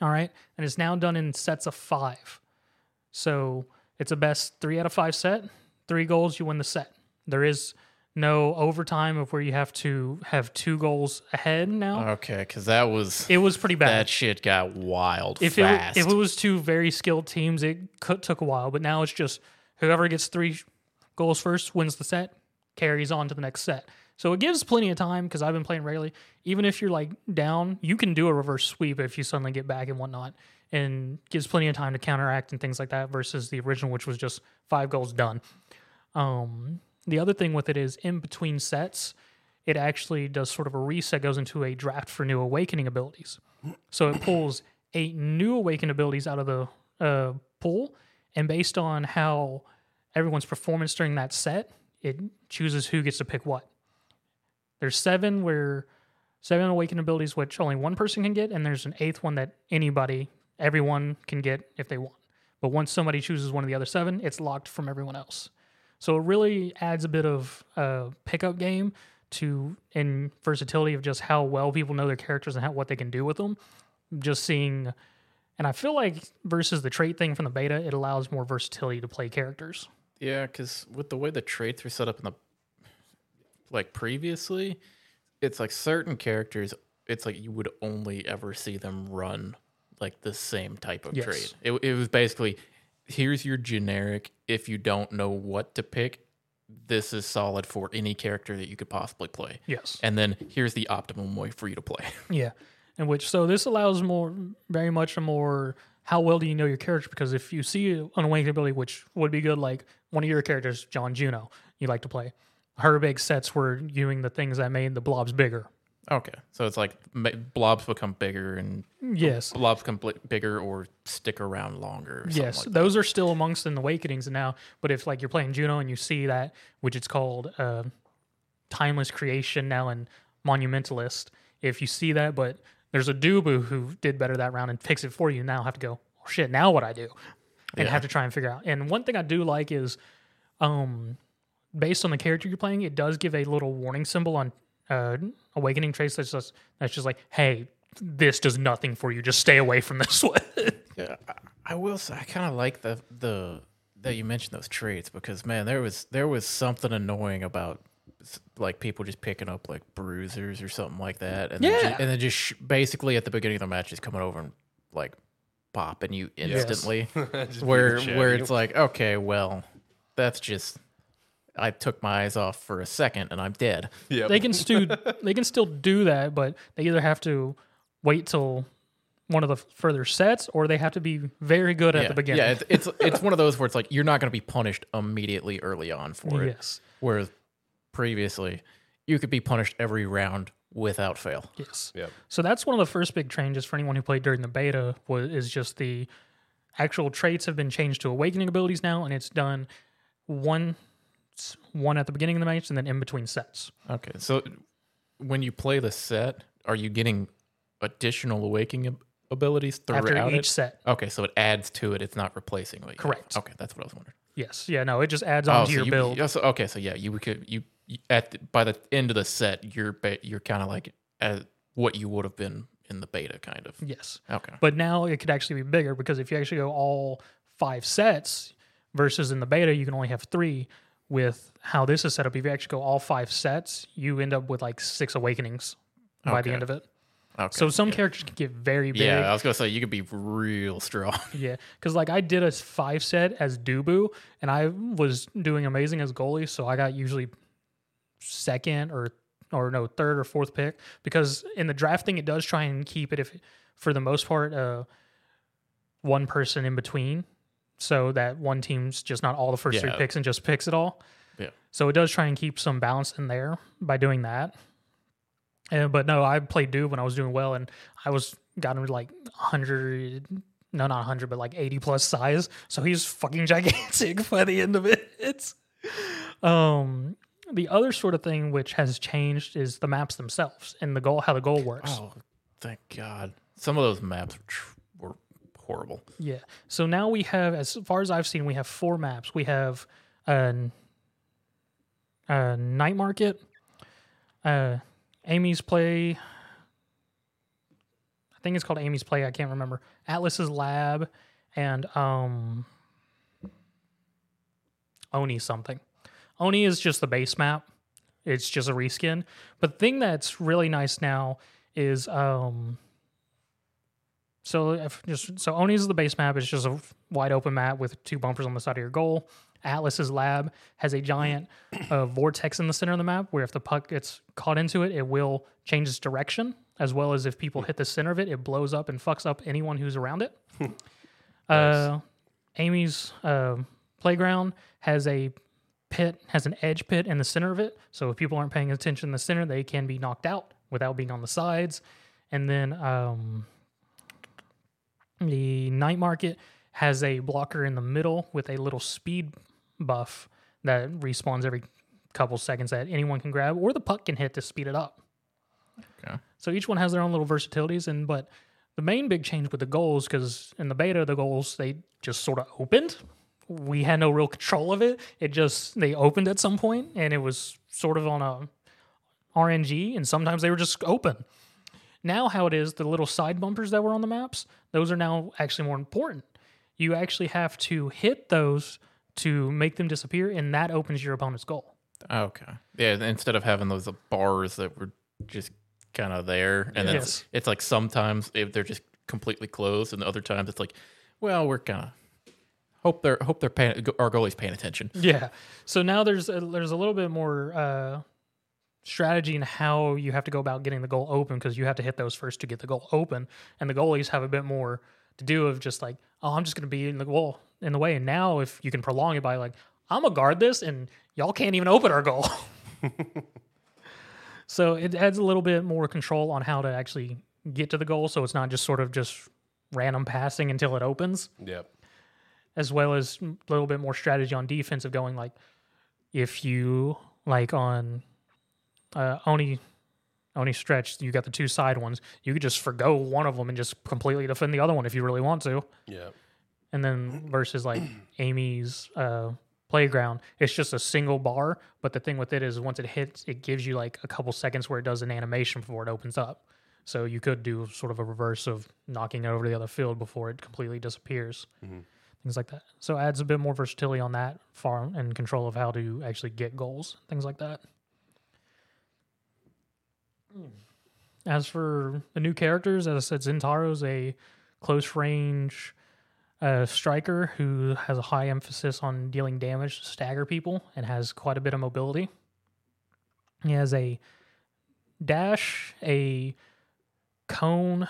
All right. And it's now done in sets of five. So it's a best three out of five set. Three goals, you win the set. There is no overtime of where you have to have two goals ahead now. Okay, because that was it was pretty bad. that shit got wild if it, if it was two very skilled teams, it could, took a while. But now it's just whoever gets three goals first wins the set, carries on to the next set. So it gives plenty of time because I've been playing regularly. Even if you're like down, you can do a reverse sweep if you suddenly get back and whatnot, and gives plenty of time to counteract and things like that. Versus the original, which was just five goals done. Um, the other thing with it is in between sets, it actually does sort of a reset, goes into a draft for new awakening abilities. So it pulls eight new awakened abilities out of the uh, pool, and based on how everyone's performance during that set, it chooses who gets to pick what. There's seven where seven awakened abilities which only one person can get, and there's an eighth one that anybody, everyone can get if they want. But once somebody chooses one of the other seven, it's locked from everyone else. So it really adds a bit of uh, pickup game to and versatility of just how well people know their characters and how, what they can do with them. Just seeing, and I feel like versus the trait thing from the beta, it allows more versatility to play characters. Yeah, because with the way the traits were set up in the like previously, it's like certain characters. It's like you would only ever see them run like the same type of Yes. trait. It, it was basically here's your generic. If you don't know what to pick, this is solid for any character that you could possibly play. Yes. And then here's the optimum way for you to play. Yeah. And which so this allows more very much a more how well do you know your character? Because if you see an awakened ability, which would be good, like one of your characters, John Juno, you like to play. Her big sets were doing the things that made the blobs bigger. Okay, so it's like blobs become bigger and Yes. blobs become bigger or stick around longer. Or Yes, like those are still amongst in the awakenings now. But if like you're playing Juno and you see that, which it's called uh, timeless creation now and monumentalist, if you see that, but there's a Dubu who did better that round and fix it for you, now I have to go, oh shit, now what I do, and Yeah. have to try and figure out. And one thing I do like is, um, based on the character you're playing, it does give a little warning symbol on uh, awakening traits that's just that's just like, hey, this does nothing for you. Just stay away from this one. Yeah, I, I will say I kind of like the the that you mentioned those traits because man, there was there was something annoying about like people just picking up like bruisers or something like that, and then Yeah. and then just sh- basically at the beginning of the match just coming over and like popping you instantly, Just where beat the shit where it's like okay, well, that's just I took my eyes off for a second and I'm dead. Yep. they can still they can still do that, but they either have to wait till one of the further sets, or they have to be very good at yeah, the beginning. yeah, it's, it's it's one of those where it's like you're not going to be punished immediately early on for it. yes, Whereas previously, you could be punished every round without fail. Yes. Yep. So that's one of the first big changes for anyone who played during the beta was is just the actual traits have been changed to awakening abilities now, and it's done one one at the beginning of the match and then in between sets. Okay, so when you play the set, are you getting additional awakening ab- abilities throughout After each it? set. Okay, so it adds to it. It's not replacing what you have. Correct. Okay, that's what I was wondering. Yes. Yeah. No. It just adds oh, on to Oh, so your you- build. yeah, so- okay, so yeah, you could you, you at the, by the end of the set, you're ba- you're kind of like at what you would have been in the beta, kind of. Yes. Okay. But now it could actually be bigger because if you actually go all five sets versus in the beta, you can only have three. With how this is set up, if you actually go all five sets, you end up with like six awakenings by the end of it. Okay. So some characters can get very big. yeah, I was gonna say you could be real strong. Yeah, because like I did a five set as Dubu, and I was doing amazing as goalie, so I got usually second or or no third or fourth pick because in the drafting it does try and keep it if for the most part uh one person in between so that one team's just not all the first three Yeah. picks and just picks it all. Yeah. So it does try and keep some balance in there by doing that. And, but no, I played Dude when I was doing well, and I was got him to like 100, no, not 100, but like 80 plus size. So he's fucking gigantic by the end of it. It's um the other sort of thing which has changed is the maps themselves and the goal, how the goal works. Oh, thank God! Some of those maps tr- were horrible. Yeah. So now we have, as far as I've seen, we have four maps. We have a, night market, uh, Amy's play. I think it's called Amy's play. I can't remember. Atlas's lab and um, Oni something. Oni is just the base map. It's just a reskin. But the thing that's really nice now is um, so if just so Oni's is the base map. It's just a wide open map with two bumpers on the side of your goal. Atlas's lab has a giant uh, vortex in the center of the map where if the puck gets caught into it, it will change its direction. As well as if people hit the center of it, it blows up and fucks up anyone who's around it. uh, Amy's uh, playground has a pit, has an edge pit in the center of it. So if people aren't paying attention in the center, they can be knocked out without being on the sides. And then um, the night market has a blocker in the middle with a little speed buff that respawns every couple seconds that anyone can grab or the puck can hit to speed it up. Okay. So each one has their own little versatilities and but the main big change with the goals because in the beta the goals they just sort of opened. We had no real control of it. It just they opened at some point and it was sort of on a RNG and sometimes they were just open. Now, how it is, the little side bumpers that were on the maps, those are now actually more important. You actually have to hit those to make them disappear, and that opens your opponent's goal. Okay. Yeah. Instead of having those bars that were just kind of there, and Yes. it's, it's like sometimes if they're just completely closed, and other times it's like, well, we're kind of hope they're hope they're paying our goalie's paying attention. Yeah. So now there's a, there's a little bit more uh, strategy and how you have to go about getting the goal open because you have to hit those first to get the goal open, and the goalies have a bit more to do of just like, oh, I'm just going to be in the goal in the way. And now if you can prolong it by like, I'm gonna guard this, and y'all can't even open our goal. so it adds a little bit more control on how to actually get to the goal, so it's not just sort of just random passing until it opens Yep. as well as a little bit more strategy on defense of going like if you like on uh Oni Oni stretch, you got the two side ones. You could just forgo one of them and just completely defend the other one if you really want to. Yeah. And then versus like Amy's uh playground, it's just a single bar. But the thing with it is once it hits, it gives you like a couple seconds where it does an animation before it opens up. So you could do sort of a reverse of knocking it over to the other field before it completely disappears things like that. So adds a bit more versatility on that farm and control of how to actually get goals, things like that. As for the new characters, as I said, Zentaro's a close range uh, striker who has a high emphasis on dealing damage to stagger people and has quite a bit of mobility. He has a dash, a cone,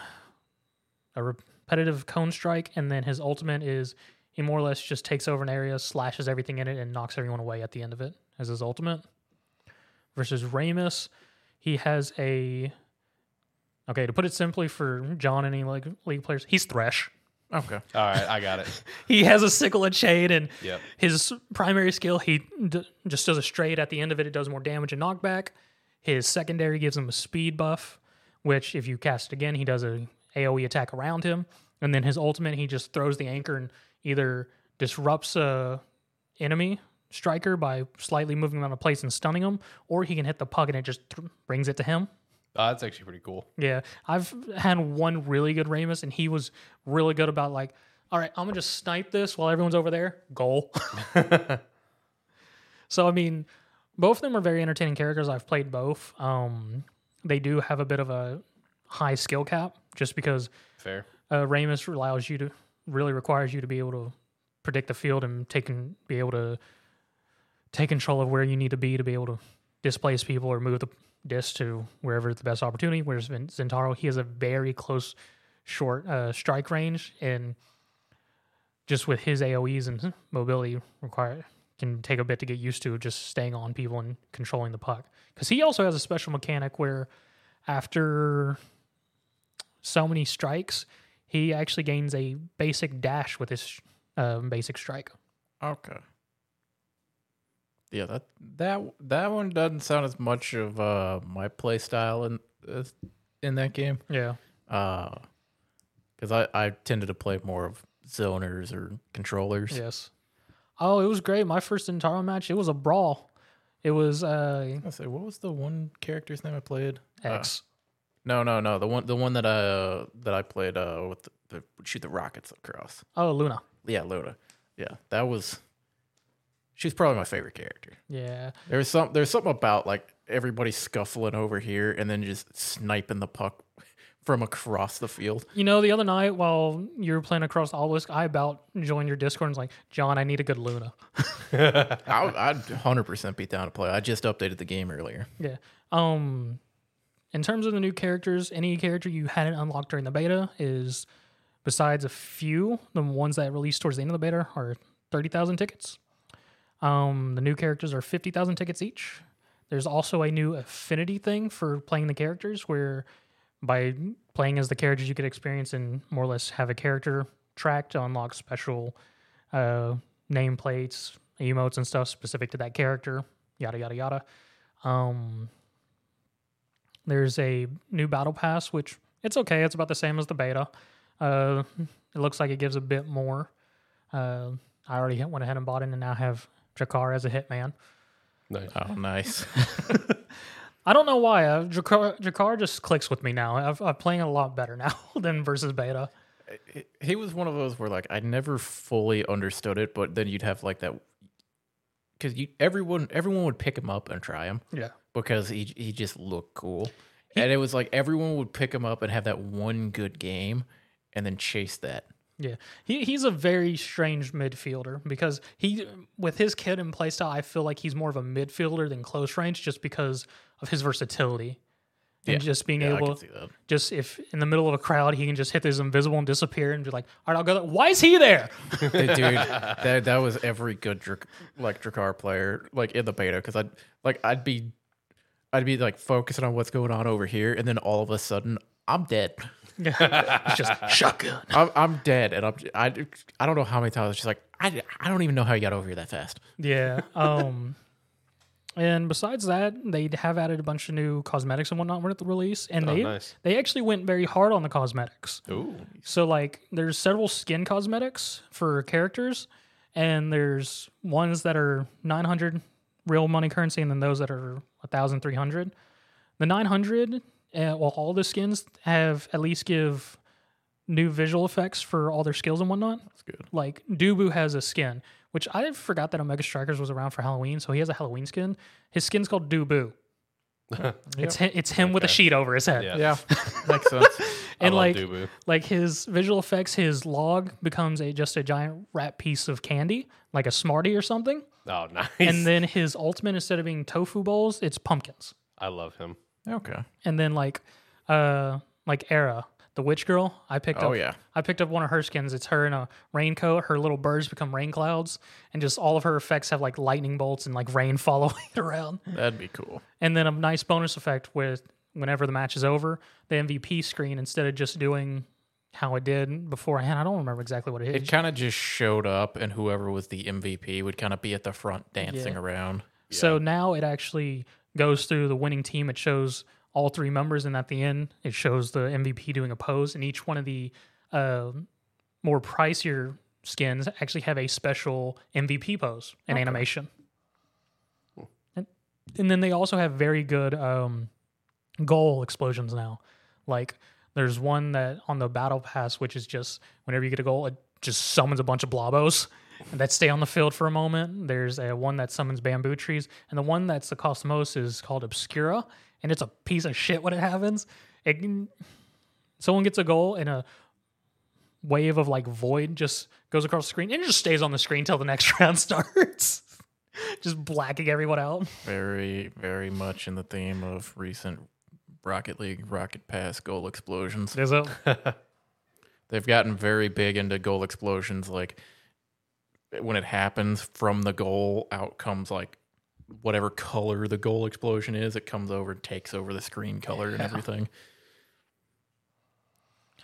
a repetitive cone strike, and then his ultimate is he more or less just takes over an area, slashes everything in it, and knocks everyone away at the end of it as his ultimate. versus Ramus. He has a okay to put it simply for John and any league, league players. He's Thresh. Okay. All right, I got it. He has a sickle and chain, and Yep. his primary skill he d- just does a straight. At the end of it, it does more damage and knockback. His secondary gives him a speed buff, which if you cast it again, he does a AOE attack around him. And then his ultimate, he just throws the anchor and either disrupts a enemy striker by slightly moving him out of place and stunning him, or he can hit the puck and it just th- brings it to him. Oh, that's actually pretty cool. Yeah, I've had one really good Ramus, and he was really good about like, all right, I'm gonna just snipe this while everyone's over there. Goal. so I mean, both of them are very entertaining characters. I've played both. Um, they do have a bit of a high skill cap, just because Fair. uh, Ramus allows you to really requires you to be able to predict the field and take and be able to take control of where you need to be to be able to displace people or move the disc to wherever the best opportunity. Whereas Zentaro, he has a very close, short uh, strike range, and just with his AOE's and mobility require can take a bit to get used to just staying on people and controlling the puck. Because he also has a special mechanic where after so many strikes, he actually gains a basic dash with his um, basic strike. Okay. Yeah, that that that one doesn't sound as much of uh my play style in as- in that game. Yeah. Uh, because I I tended to play more of zoners or controllers. Yes. Oh, it was great. My first Zentaro match, it was a brawl. It was uh, I say, what was the one character's name I played? Uh, X. no, no, no. The one the one that I uh, that I played uh with the, the shoot the rockets across. oh, Luna. Yeah, Luna. Yeah, that was. She's probably my favorite character. Yeah. There's some there's something about like everybody scuffling over here and then just sniping the puck from across the field. You know, the other night while you were playing across the obelisk, I about joined your Discord and was like, John, I need a good Luna. I, I'd 100% be down to play. I just updated the game earlier. Yeah. Um, in terms of the new characters, any character you hadn't unlocked during the beta is, besides a few, the ones that released towards the end of the beta are thirty thousand tickets. Um, the new characters are fifty thousand tickets each. There's also a new affinity thing for playing the characters, where by playing as the characters, you could experience and more or less have a character track to unlock special uh, nameplates, emotes, and stuff specific to that character. Yada yada yada. Um, there's a new battle pass, which it's okay. It's about the same as the beta. Uh, it looks like it gives a bit more. Uh, I already went ahead and bought it, and now have Drek'ar as a hitman. Nice. Oh, nice. I don't know why. Uh, Drek'ar, Drek'ar just clicks with me now. I've, I'm playing a lot better now than versus beta. he, he was one of those where like I never fully understood it, but then you'd have like that because you everyone everyone would pick him up and try him Yeah. because he he just looked cool, and it was like everyone would pick him up and have that one good game, and then chase that. Yeah, he he's a very strange midfielder because he with his kit and playstyle, I feel like he's more of a midfielder than close range, just because of his versatility and Yeah. just being Yeah, able, can see that. just if in the middle of a crowd, he can just hit this invisible and disappear and be like, "All right, I'll go." There. Why is he there? Dude, that that was every good like Drek'ar player like in the beta because I'd like I'd be I'd be like focusing on what's going on over here, and then all of a sudden I'm dead. it's just shotgun. I'm, I'm dead, and I'm I, I don't know how many times she's like I, I don't even know how you got over here that fast. Yeah. Um, and besides that, they have added a bunch of new cosmetics and whatnot with the release, and Oh, they nice. they actually went very hard on the cosmetics. Ooh. So like there's several skin cosmetics for characters and there's ones that are 900 real money currency and then those that are 1300. The 900 uh, well all the skins have at least give new visual effects for all their skills and whatnot. That's good. Like Dubu has a skin, which I forgot that Omega Strikers was around for Halloween, so he has a Halloween skin. His skin's called Dubu. It's hi- it's him with a sheet over his head. Yeah. Yeah, makes sense. I And love like Dubu. like his visual effects, his log becomes a just a giant rat piece of candy, like a Smartie or something. Oh, nice. And then his ultimate, instead of being tofu bowls, it's pumpkins. I love him. Okay. And then like uh like Era, the witch girl. I picked Oh, up. yeah. I picked up one of her skins. It's her in a raincoat. Her little birds become rain clouds, and just all of her effects have like lightning bolts and like rain following it around. That'd be cool. And then a nice bonus effect with whenever the match is over, the MVP screen instead of just doing how it did beforehand. I don't remember exactly what it It is. kind of just showed up, and whoever was the MVP would kind of be at the front dancing Yeah. around. So now it actually goes through the winning team. It shows all three members, and at the end, it shows the MVP doing a pose. And each one of the uh, more pricier skins actually have a special MVP pose and animation. And, and then they also have very good um, goal explosions now. Like there's one that on the battle pass, which is just whenever you get a goal, it just summons a bunch of blobos that stay on the field for a moment. There's a one that summons bamboo trees, and the one that's the cost most is called Obscura, and it's a piece of shit when it happens. It someone gets a goal and a wave of like void just goes across the screen and it just stays on the screen till the next round starts. just blacking everyone out. Very, very much in the theme of recent Rocket League Rocket Pass goal explosions. Is it? They've gotten very big into goal explosions. Like when it happens from the goal, out comes like whatever color the goal explosion is. It comes over and takes over the screen color and everything.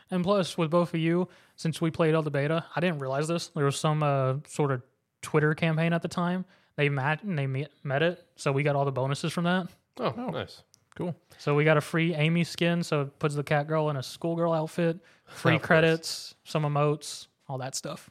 And plus, with both of you, since we played all the beta, I didn't realize this. There was some uh, sort of Twitter campaign at the time. They met and they met, met it, so we got all the bonuses from that. Oh, nice. Cool. So we got a free Amy skin, so it puts the cat girl in a schoolgirl outfit, free Of course. credits, some emotes, all that stuff.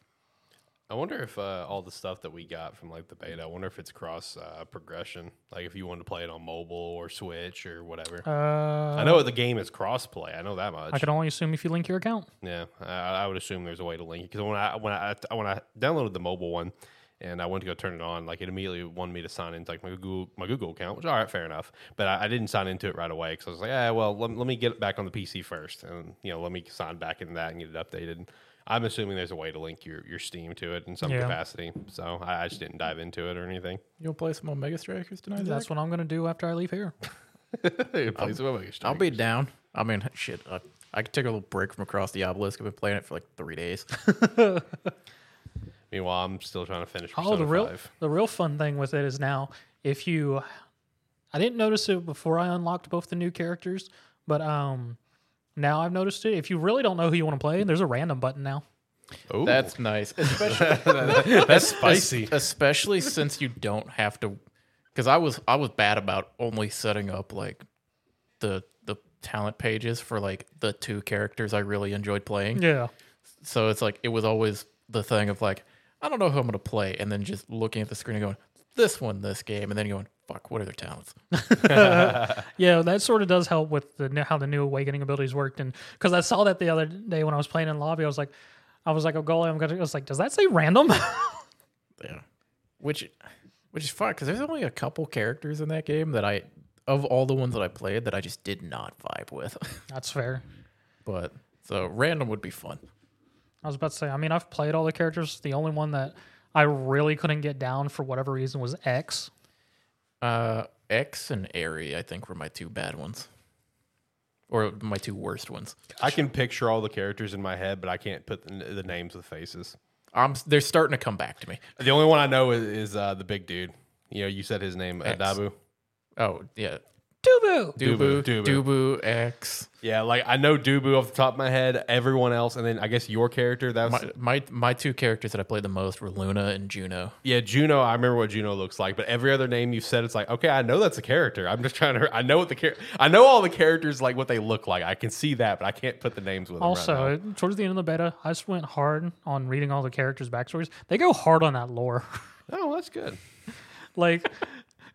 I wonder if uh, all the stuff that we got from like the beta, I wonder if it's cross uh, progression. Like if you wanted to play it on mobile or Switch or whatever. Uh, I know the game is cross play. I know that much. I can only assume if you link your account. Yeah, I, I would assume there's a way to link it because when I when I when I downloaded the mobile one and I went to go turn it on, like it immediately wanted me to sign into like my Google my Google account, which all right, fair enough. But I, I didn't sign into it right away because I was like, yeah, well, let, let me get it back on the PC first, and you know, let me sign back into that and get it updated. I'm assuming there's a way to link your, your Steam to it in some Yeah. capacity, so I, I just didn't dive into it or anything. You'll play some Omega Strikers tonight? That's what I'm going to do after I leave here. Play some Omega I'll be down. I mean, shit. I, I could take a little break from across the obelisk. I've been playing it for like three days. Meanwhile, I'm still trying to finish. Oh, the real 5. the real fun thing with it is now if you, I didn't notice it before I unlocked both the new characters, but um, now I've noticed it. If you really don't know who you want to play, there's a random button now. Ooh, That's nice, especially that's spicy. especially since you don't have to. Because I was I was bad about only setting up like the the talent pages for like the two characters I really enjoyed playing. Yeah, So it's like it was always the thing of like I don't know who I'm gonna play, and then just looking at the screen and going this one, this game, and then going fuck, what are their talents? yeah, that sort of does help with the how the new awakening abilities worked, and because I saw that the other day when I was playing in lobby, I was like, I was like, oh golly, I'm gonna. I was like, does that say random? Yeah, which which is fun because there's only a couple characters in that game that I of all the ones that I played that I just did not vibe with. That's fair. but so random would be fun. I was about to say, I mean, I've played all the characters. The only one that I really couldn't get down for whatever reason was X. Uh, X and Airy, I think, were my two bad ones, or my two worst ones. I can picture all the characters in my head, but I can't put the, the names with faces. I'm they're starting to come back to me. The only one I know is, is uh, the big dude. You know, you said his name, uh, X. Dubu. Oh yeah, Dubu. Dubu, Dubu. Dubu, X. Yeah, like I know Dubu off the top of my head. Everyone else, and then I guess your character. That was My, my my two characters that I played the most were Luna and Juno. yeah, Juno. I remember what Juno looks like, but every other name you said, it's like okay, I know that's a character. I'm just trying to. I know what the char- I know all the characters like what they look like. I can see that, but I can't put the names with them. right Also, now. towards the end of the beta, I just went hard on reading all the characters' backstories. They go hard on that lore. oh, that's good. like,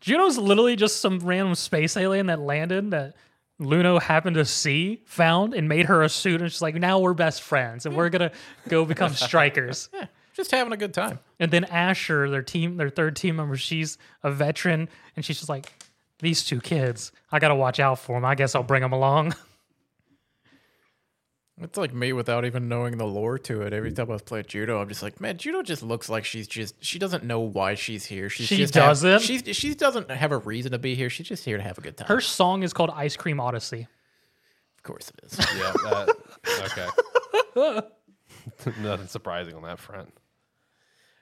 Juno's literally just some random space alien that landed that Luna happened to see, found, and made her a suit. And she's like, now we're best friends, and we're gonna go become strikers. Yeah, just having a good time. And then Asher, their team, their third team member, she's a veteran, and she's just like, these two kids, I gotta watch out for them. I guess I'll bring them along. It's like me without even knowing the lore to it. Every time I play Juno, I'm just like, man, Juno just looks like she's just she doesn't know why she's here. She's She just doesn't? she's she doesn't have a reason to be here. She's just here to have a good time. Her song is called Ice Cream Odyssey. Of course it is. Yeah. That, okay. Nothing surprising on that front.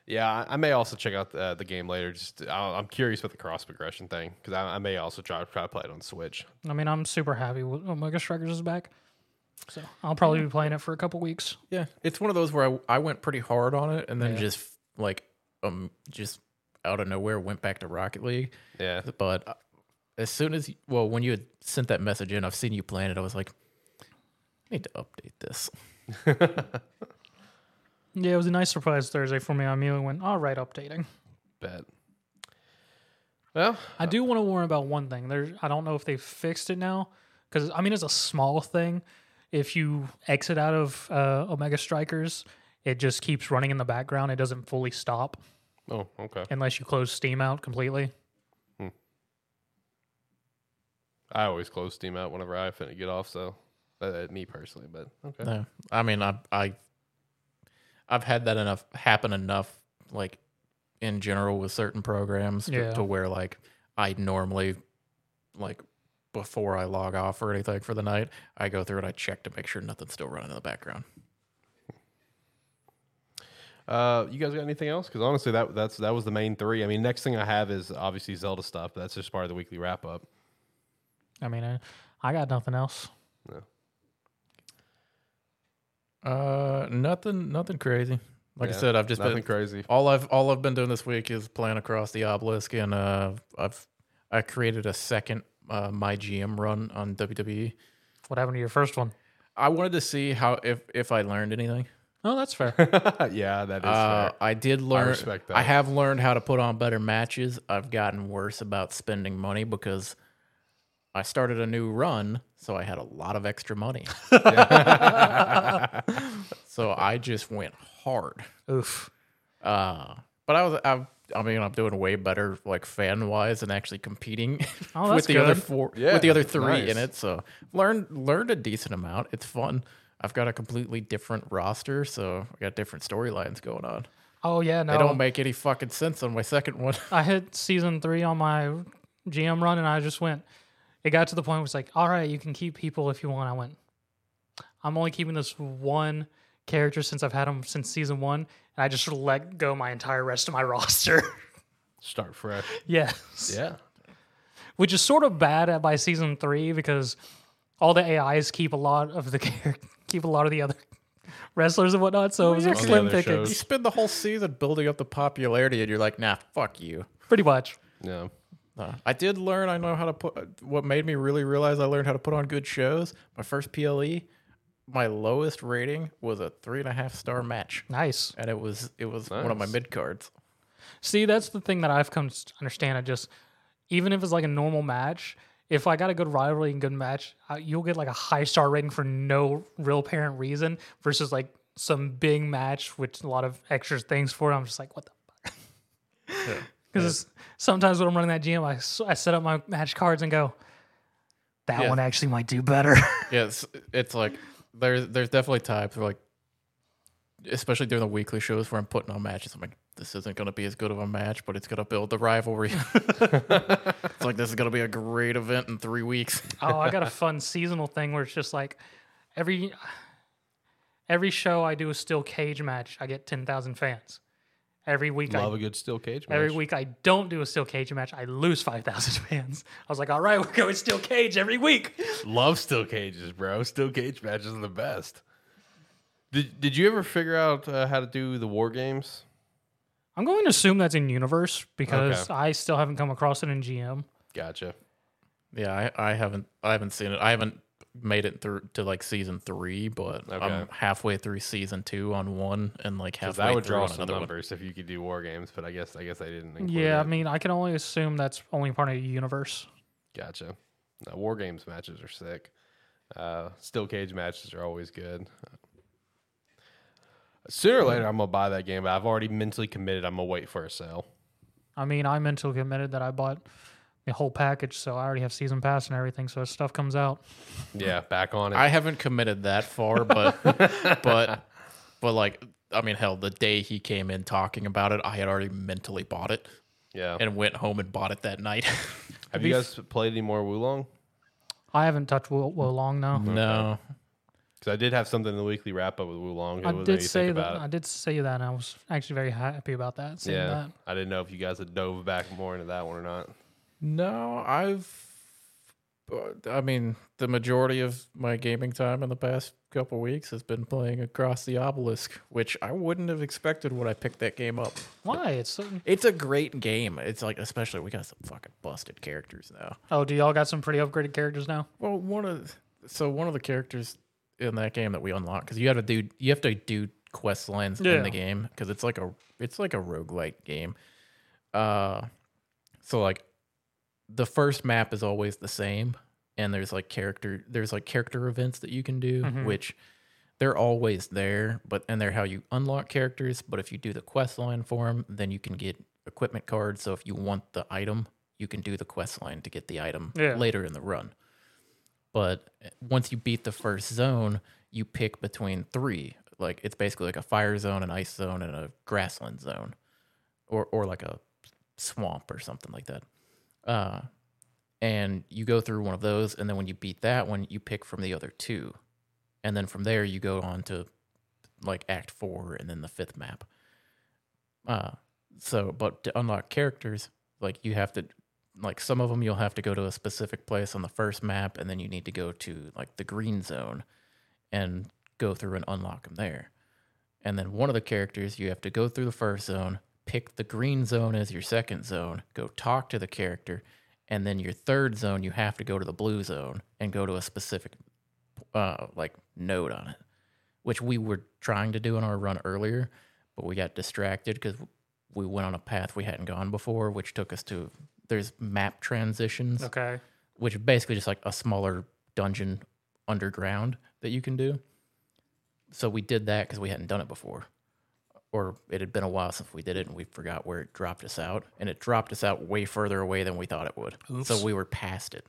Yeah, I, I may also check out the, the game later. Just I, I'm curious about the cross progression thing because I, I may also try try to play it on Switch. I mean, I'm super happy with oh, Omega Strikers is back. So I'll probably be playing it for a couple weeks. yeah, it's one of those where I, I went pretty hard on it, and then Yeah. just like um just out of nowhere went back to Rocket League. Yeah. But uh, as soon as well, when you had sent that message in, I've seen you playing it. I was like, I need to update this. Yeah, it was a nice surprise Thursday for me. I immediately went, all right, updating. Bet. Well, I do want to warn about one thing. There's, I don't know if they fixed it now, because I mean it's a small thing. If you exit out of uh, Omega Strikers, it just keeps running in the background. It doesn't fully stop oh, okay. unless you close Steam out completely. I always close Steam out whenever I finna get off. So, uh, me personally, but okay. No, I mean, I I I've had that enough happen enough, like in general with certain programs, to, Yeah. to where like I normally like before I log off or anything for the night, I go through and I check to make sure nothing's still running in the background. Uh, you guys got anything else? Because honestly, that that's that was the main three. I mean, next thing I have is obviously Zelda stuff. But that's just part of the weekly wrap up. I mean, I, I got nothing else. No. Uh, nothing, nothing crazy. Like I said, I've just Nothing been crazy. all I've all I've been doing this week is playing across the obelisk, and uh, I've I created a second uh, my GM run on WWE. What happened to your first one? I wanted to see how if if I learned anything. Oh, that's fair. yeah, that is Uh, fair. I did learn. respect that. I have learned how to put on better matches. I've gotten worse about spending money because I started a new run, so I had a lot of extra money. so I just went hard. Oof. Uh, but I was, I, I mean, I'm doing way better, like fan wise, and actually competing Oh, with that's the other four, Yeah, with the other three nice. in it. So learned learned a decent amount. It's fun. I've got a completely different roster, so I got different storylines going on. Oh yeah, no. They don't make any fucking sense on my second one. I hit season three on my GM run, and I just went. It got to the point where it's like, all right, you can keep people if you want. I went. I'm only keeping this one character since I've had him since season one, and I just sort of let go my entire rest of my roster. Start fresh. yes, Yeah. which is sort of bad at by season three because all the AIs keep a lot of the keep a lot of the other wrestlers and whatnot. So it was yeah, slim the other pickings, you spend the whole season building up the popularity, and you're like, nah, fuck you. pretty much. Yeah. Uh, I did learn. I know how to put. What made me really realize I learned how to put on good shows. My first PLE, my lowest rating was a three and a half star match, Nice. and it was it was one of my Nice. mid cards. See, that's the thing that I've come to understand. I just, even if it's like a normal match, if I got a good rivalry and good match, uh, you'll get like a high star rating for no real apparent reason versus like some big match with a lot of extra things for it. I'm just like, what the fuck? Because sometimes when I'm running that GM, I, s- I set up my match cards and go, that Yeah. one actually might do better. Yeah, it's, it's like there's there's definitely times where like, especially during the weekly shows where I'm putting on matches, I'm like, this isn't going to be as good of a match, but it's going to build the rivalry. it's like this is going to be a great event in three weeks. oh, I got a fun seasonal thing where it's just like every every show I do a steel cage match, I get ten thousand fans. Every week I Love a good steel cage match. Every week I don't do a steel cage match, I lose 5,000 fans. I was like, all right, we're going steel cage every week. Love steel cages, bro. Steel cage matches are the best. Did Did you ever figure out uh, how to do the war games? I'm going to assume that's in universe because Okay. I still haven't come across it in GM. Gotcha. Yeah, I, I haven't I haven't seen it. I haven't made it through to like season three, but Okay. I'm halfway through season two on one and like Because halfway that would through draw on some another one. numbers if you could do war games, but I guess I guess I didn't. Include Yeah, I mean, I can only assume that's only part of the universe. Gotcha. No, war games matches are sick. Uh, steel cage matches are always good. Sooner or later, I'm gonna buy that game, but I've already mentally committed. I'm gonna wait for a sale. I mean, I mentally committed that I bought the whole package, so I already have season pass and everything. So as stuff comes out, Yeah, back on it. I haven't committed that far, but but but like I mean, hell, the day he came in talking about it, I had already mentally bought it yeah. and went home and bought it that night. Have you guys played any more Wo Long? I haven't touched Wo Long now. No, mm-hmm. Because I did have something in the weekly wrap up with Wo Long. I What did do say that. about I it? did say that, and I was actually very happy about that. Seeing Yeah, that. I didn't know if you guys had dove back more into that one or not. No, I've. uh, I mean, the majority of my gaming time in the past couple weeks has been playing Across the Obelisk, which I wouldn't have expected when I picked that game up. Why? It's so, It's a great game. It's like, especially we got some fucking busted characters now. oh, do y'all got some pretty upgraded characters now? Well, one of so one of the characters in that game that we unlock because you have to do you have to do quest lines in the game because it's like a it's like a roguelike game. Uh, so like the first map is always the same, and there's like character there's like character events that you can do, Mhm. which they're always there, but and they're how you unlock characters. But if you do the quest line for them, then you can get equipment cards. So if you want the item, you can do the quest line to get the item Yeah. later in the run. But eh, once you beat the first zone, you pick between three. Like it's basically like a fire zone, an ice zone, and a grassland zone, or or like a swamp or something like that. Uh, and you go through one of those, and then when you beat that one, you pick from the other two, and then from there you go on to like Act Four, and then the fifth map. Uh, so but to unlock characters, like you have to like some of them you'll have to go to a specific place on the first map and then you need to go to like the green zone and go through and unlock them there and then one of the characters you have to go through the first zone pick the green zone as your second zone go talk to the character and then your third zone you have to go to the blue zone and go to a specific uh like node on it which we were trying to do in our run earlier but we got distracted because we went on a path we hadn't gone before which took us to there's map transitions Okay. which is basically just like a smaller dungeon underground that you can do. So we did that because we hadn't done it before, or it had been a while since we did it, and we forgot where it dropped us out, and it dropped us out way further away than we thought it would. So we were past it.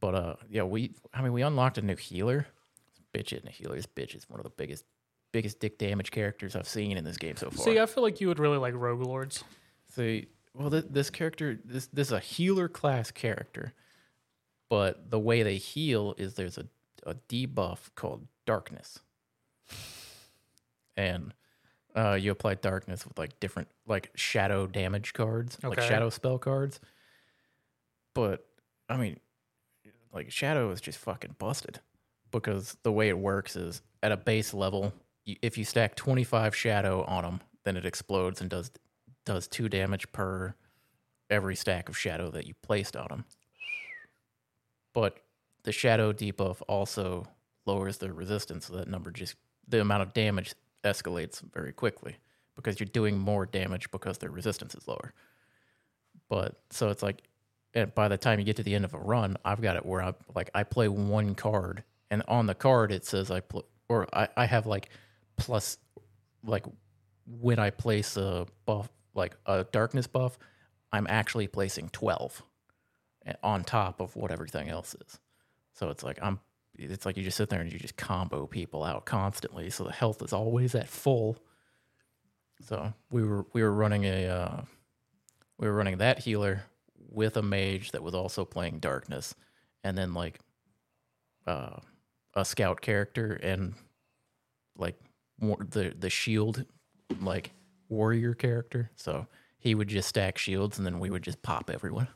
But uh, yeah, we I mean we unlocked a new healer. Bitch hitting a healer. This bitch is one of the biggest biggest dick damage characters I've seen in this game so far. See, I feel like you would really like Rogue Lords. See, well, th- this character, this this is a healer class character, but the way they heal is there's a, a debuff called darkness, and uh, you apply darkness with like different like shadow damage cards, like Okay. shadow spell cards. But I mean, like shadow is just fucking busted because the way it works is at a base level, you, if you stack 25 shadow on them, then it explodes and does does two damage per every stack of shadow that you placed on them. But the shadow debuff also lowers the resistance, so that number just the amount of damage escalates very quickly because you're doing more damage because their resistance is lower. But so it's like, and by the time you get to the end of a run, I've got it where I like I play one card, and on the card it says I play, or I, I have like plus, like when I place a buff, like a darkness buff, I'm actually placing 12 on top of what everything else is. So it's like I'm it's like you just sit there and you just combo people out constantly. So the health is always at full. So we were we were running a uh, we were running that healer with a mage that was also playing darkness, and then like uh, a scout character and like the the shield like warrior character. So he would just stack shields, and then we would just pop everyone.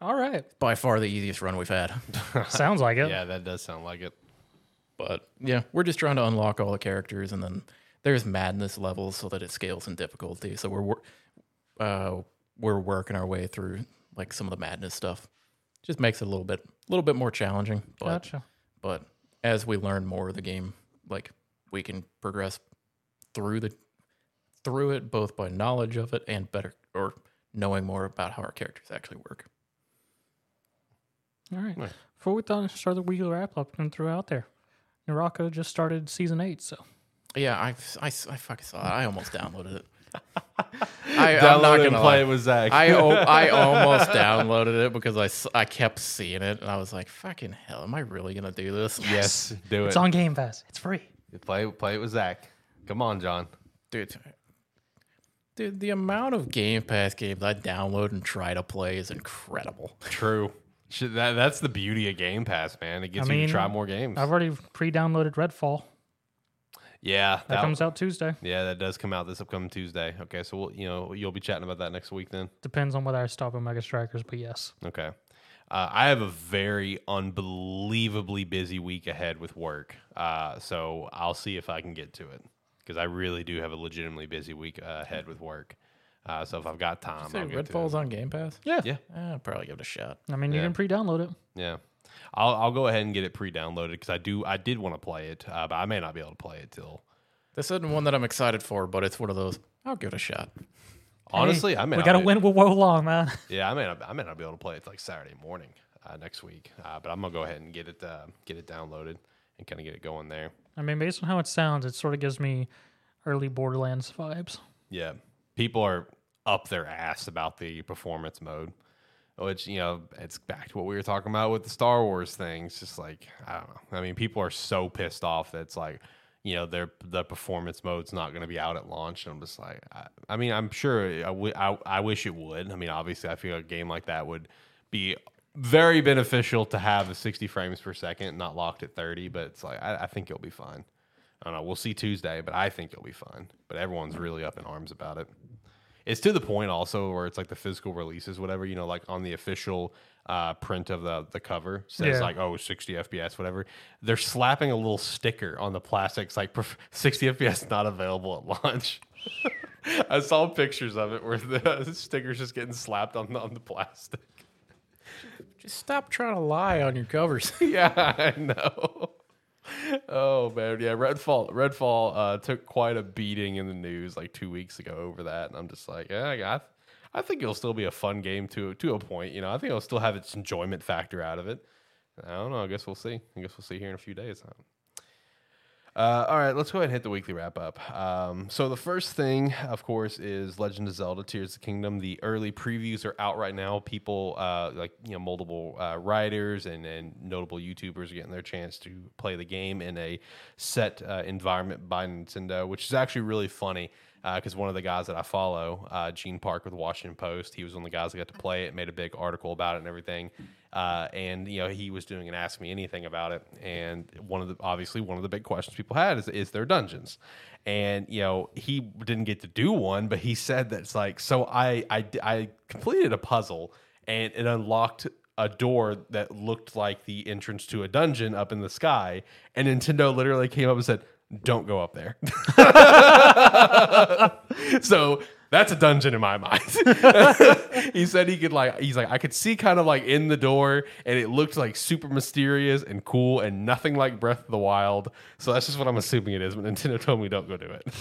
All right. By far the easiest run we've had. Sounds like it. Yeah, that does sound like it. But yeah, we're just trying to unlock all the characters, and then there's madness levels so that it scales in difficulty. So we're uh, we're working our way through like some of the madness stuff. Just makes it a little bit a little bit more challenging. But Gotcha. but as we learn more of the game, like we can progress through the through it both by knowledge of it and better or knowing more about how our characters actually work. All right. Nice. Before we thought start the weekly wrap up and throw out there, Naraka just started season eight, so Yeah, I I, I fucking saw it. I almost downloaded it. I, I'm not gonna play lie. it with Zach. I o- I almost downloaded it because I, I kept seeing it and I was like, fucking hell, am I really gonna do this? yes, do it. it's on Game Pass. It's free. Play play it with Zach. Come on, John. dude. Dude, the amount of Game Pass games I download and try to play is incredible. True. Shit, that that's the beauty of Game Pass, man. It gets I you mean, to try more games. I've already pre-downloaded Redfall. yeah, That comes out Tuesday. Yeah, that does come out this upcoming Tuesday. Okay, so we'll, you know you'll be chatting about that next week then. Depends on whether I stop at Omega Strikers, but yes. Okay. Uh, I have a very unbelievably busy week ahead with work, uh, so I'll see if I can get to it because I really do have a legitimately busy week uh, ahead with work. Uh, so if I've got time, Say I'll get to Redfall's it. on Game Pass. Yeah. Yeah, Eh, I'll probably give it a shot. I mean, you Yeah. can pre-download it. yeah. I'll I'll go ahead and get it pre-downloaded because I do I did want to play it, uh, but I may not be able to play it till. This isn't one that I'm excited for, but it's one of those. I'll give it a shot. Honestly, I may we not got to be- win with Wo Long, man. Yeah, I may not, I may not be able to play it like Saturday morning uh, next week, uh, but I'm gonna go ahead and get it uh, get it downloaded and kind of get it going there. I mean, based on how it sounds, it sort of gives me early Borderlands vibes. Yeah, people are up their ass about the performance mode, which you know it's back to what we were talking about with the Star Wars thing. It's just like I don't know. I mean, people are so pissed off that it's like you know their the performance mode's not going to be out at launch. And I'm just like, I, I mean, I'm sure I, w- I I wish it would. I mean, obviously, I feel a game like that would be very beneficial to have a 60 frames per second, not locked at 30. But it's like I, I think it'll be fine. I don't know. We'll see Tuesday, but I think it'll be fine. But everyone's really up in arms about it. It's to the point also where it's like the physical releases, whatever, you know, like on the official uh, print of the, the cover says Yeah. like, oh, 60 FPS, whatever. They're slapping a little sticker on the plastics like 60 FPS not available at launch. I saw pictures of it where the sticker's just getting slapped on the, on the plastic. Just stop trying to lie on your covers. yeah, I know. Oh man, yeah. Redfall, Redfall uh, took quite a beating in the news like two weeks ago over that, and I'm just like, yeah, I, I think it'll still be a fun game to to a point. You know, I think it'll still have its enjoyment factor out of it. I don't know. I guess we'll see. I guess we'll see here in a few days. Uh, all right, let's go ahead and hit the weekly wrap up. Um, so the first thing, of course, is Legend of Zelda: Tears of the Kingdom. The early previews are out right now. People, uh, like you know, multiple uh, writers and, and notable YouTubers are getting their chance to play the game in a set uh, environment by Nintendo, which is actually really funny. Because one of the guys that I follow, uh, Gene Park with Washington Post, he was one of the guys that got to play it, made a big article about it and everything. Uh, and you know he was doing an ask me anything about it. And one of the obviously one of the big questions people had is is there dungeons? And you know he didn't get to do one but he said that's like so i i, I completed a puzzle and it unlocked a door that looked like the entrance to a dungeon up in the sky. And nintendo literally came up and said don't go up there. So that's a dungeon in my mind. he said he could like he's like I could see kind of like in the door and it looked like super mysterious and cool and nothing like Breath of the Wild. So that's just what I'm assuming it is. But Nintendo told me don't go do it.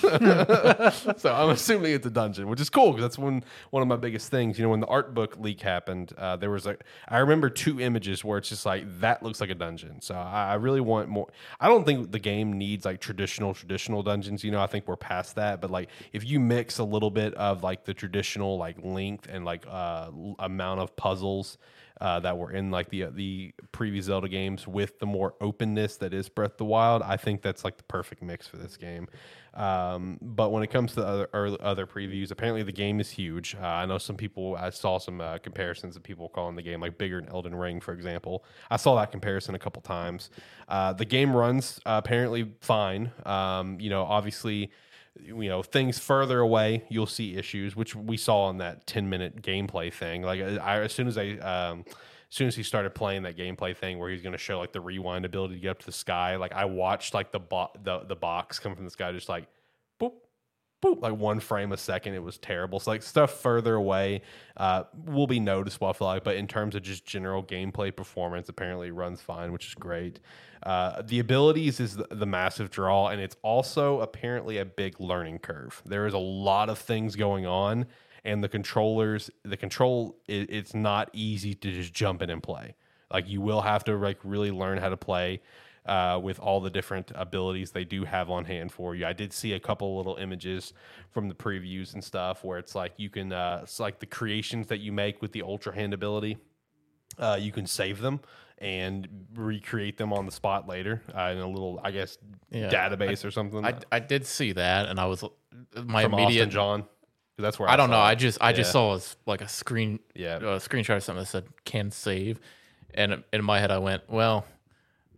so I'm assuming it's a dungeon, which is cool because that's one one of my biggest things. You know, when the art book leak happened, uh, there was like I remember two images where it's just like that looks like a dungeon. So I, I really want more. I don't think the game needs like traditional traditional dungeons. You know, I think we're past that. But like if you mix a little bit of like the traditional like length and like uh, amount of puzzles uh, that were in like the the previous Zelda games with the more openness that is Breath of the Wild, I think that's like the perfect mix for this game. Um, but when it comes to other other previews, apparently the game is huge. Uh, I know some people. I saw some uh, comparisons of people calling the game like bigger than Elden Ring, for example. I saw that comparison a couple times. Uh, the game runs uh, apparently fine. Um, you know, obviously you know things further away you'll see issues which we saw in that 10 minute gameplay thing. Like I, as soon as i um as soon as he started playing that gameplay thing where he's going to show like the rewind ability to get up to the sky like i watched like the bo- the, the box come from the sky just like boop like one frame a second it was terrible so like stuff further away uh will be noticeable i feel like but in terms of just general gameplay performance apparently runs fine which is great uh, the abilities is the, the massive draw, and it's also apparently a big learning curve. There is a lot of things going on, and the controllers, the control, it, it's not easy to just jump in and play. Like you will have to like really learn how to play uh, with all the different abilities they do have on hand for you. I did see a couple little images from the previews and stuff where it's like you can, uh, it's like the creations that you make with the ultra hand ability uh, you can save them and recreate them on the spot later uh, in a little, I guess, Yeah. database or something. I, I did see that, and I was my from immediate. Austin John. That's where I don't know. it. I just I just saw a, like a screen Yeah. a screenshot of something that said can save, And in my head, I went, well,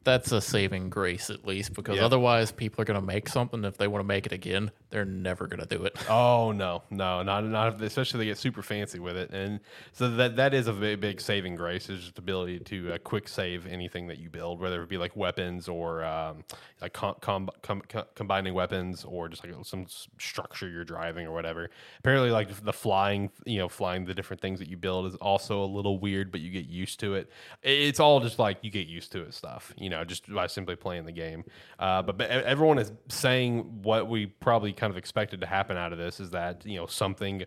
that's a saving grace at least because Yeah. otherwise people are going to make something. If they want to make it again, they're never going to do it. Oh no, no, not not especially if they get super fancy with it, and so that that is a big, big saving grace is just the ability to uh, quick save anything that you build, whether it be like weapons or um, like com- com- com- com- combining weapons or just like some structure you're driving or whatever. Apparently, like the flying, you know, flying the different things that you build is also a little weird, but you get used to it. It's all just like you get used to it stuff, you know, just by simply playing the game. Uh, but, but everyone is saying what we probably kind of expected to happen out of this is that you know something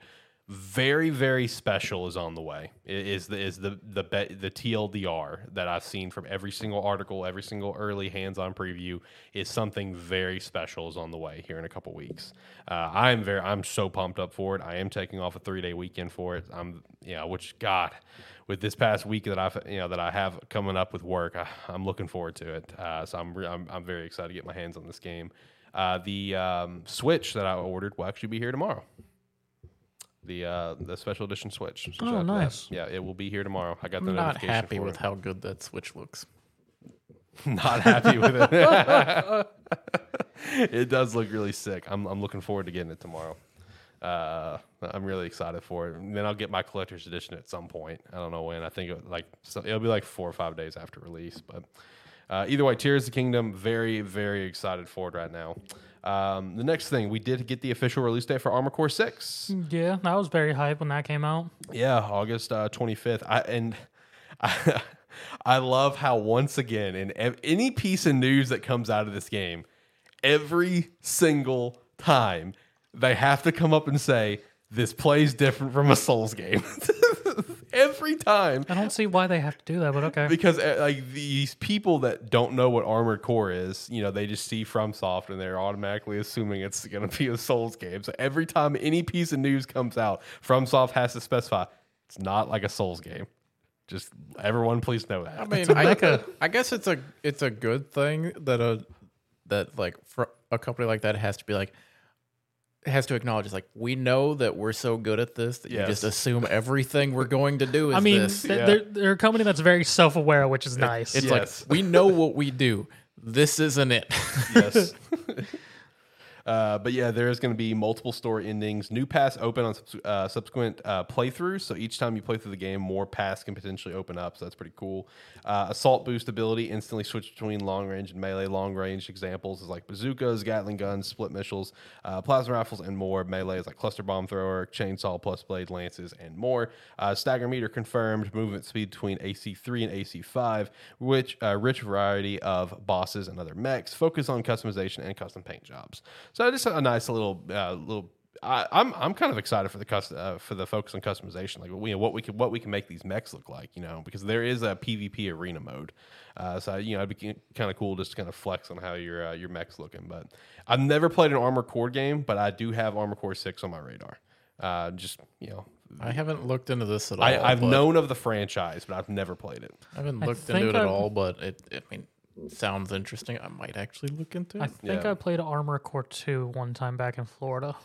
very very special is on the way. Is the is the the the TLDR that I've seen from every single article, every single early hands-on preview is something very special is on the way here in a couple weeks. Uh, I'm very I'm so pumped up for it. I am taking off a three day weekend for it. I'm yeah which God with this past week that I've you know that I have coming up with work, I, I'm looking forward to it. Uh, so I'm, re- I'm I'm very excited to get my hands on this game. Uh, the um, Switch that I ordered will actually be here tomorrow. The uh, the special edition Switch. So Oh, shout out to that. nice. Yeah, it will be here tomorrow. I got the I'm not happy with it. how good that Switch looks. not happy with it. it does look really sick. I'm I'm looking forward to getting it tomorrow. Uh, I'm really excited for it. And then I'll get my collector's edition at some point. I don't know when. I think it, like so it'll be like four or five days after release. But uh, either way, Tears of the Kingdom. Very very excited for it right now. Um, the next thing we did get the official release date for Armored Core Six. Yeah, that was very hype when that came out. Yeah, August uh, 25th. I and I, I love how once again in ev- any piece of news that comes out of this game, every single time they have to come up and say this plays different from a Souls game. every time I don't see why they have to do that, but okay. because uh, like these people that don't know what Armored Core is, you know, they just see FromSoft and they're automatically assuming it's going to be a Souls game. So every time any piece of news comes out, FromSoft has to specify it's not like a Souls game. Just everyone, please know that. I mean, a I, mecha. I guess it's a it's a good thing that a that like for a company like that has to be like has to acknowledge it's like we know that we're so good at this that you Yes. just assume everything we're going to do is I mean, this. th- Yeah. they're, they're a company that's very self aware, which is nice. It's Yes. like we know what we do. This isn't it. yes. Uh, but yeah, there is going to be multiple story endings. New paths open on uh, subsequent uh, playthroughs. So each time you play through the game, more paths can potentially open up. So that's pretty cool. Uh, assault boost ability instantly switch between long range and melee. Long range examples is like bazookas, Gatling guns, split missiles, uh, plasma rifles, and more. Melee is like cluster bomb thrower, chainsaw plus blade lances, and more. Stagger meter confirmed. Movement speed between AC3 and AC5, which rich variety of bosses and other mechs. Focus on customization and custom paint jobs. So just a nice little uh, little. I, I'm I'm kind of excited for the cust- uh, for the focus on customization, like you know, what we can what we can make these mechs look like, you know, because there is a PvP arena mode. Uh, so you know, it'd be kind of cool just to kind of flex on how your uh, your mech's looking. But I've never played an Armored Core game, but I do have Armored Core Six on my radar. Uh, just you know, I haven't looked into this at all. I, I've known of the franchise, but I've never played it. I haven't I looked into it at I've- all, but it, I mean, sounds interesting. I might actually look into it. I think Yeah. I played Armored Core 2 one time back in Florida.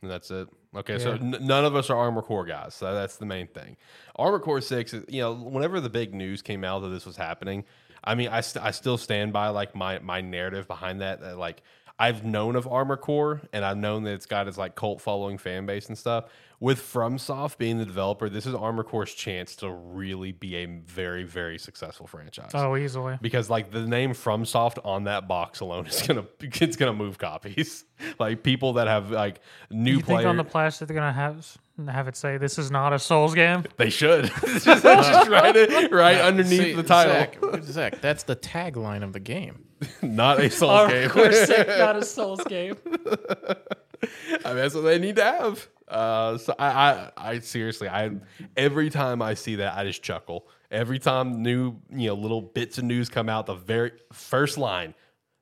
And that's it. Okay, so n- none of us are Armored Core guys. So that's the main thing. Armored Core Six, is, you know, whenever the big news came out that this was happening, I mean, I, st- I still stand by like my my narrative behind that. That like I've known of Armored Core, and I've known that it's got its like cult following fan base and stuff. With FromSoft being the developer, this is Armored Core's chance to really be a very very successful franchise Oh, easily. because like the name FromSoft on that box alone is gonna it's gonna move copies. like people that have like new You think players, on the plastic they're gonna have have it say this is not a Souls game? they should just, just write it right underneath See, the title. Zach, Zach, that's the tagline of the game. Not a Souls game. Core 6, not a Souls game. I mean, that's what they need to have. Uh, so I, I, I seriously, I every time I see that, I just chuckle. Every time new, you know, little bits of news come out, the very first line,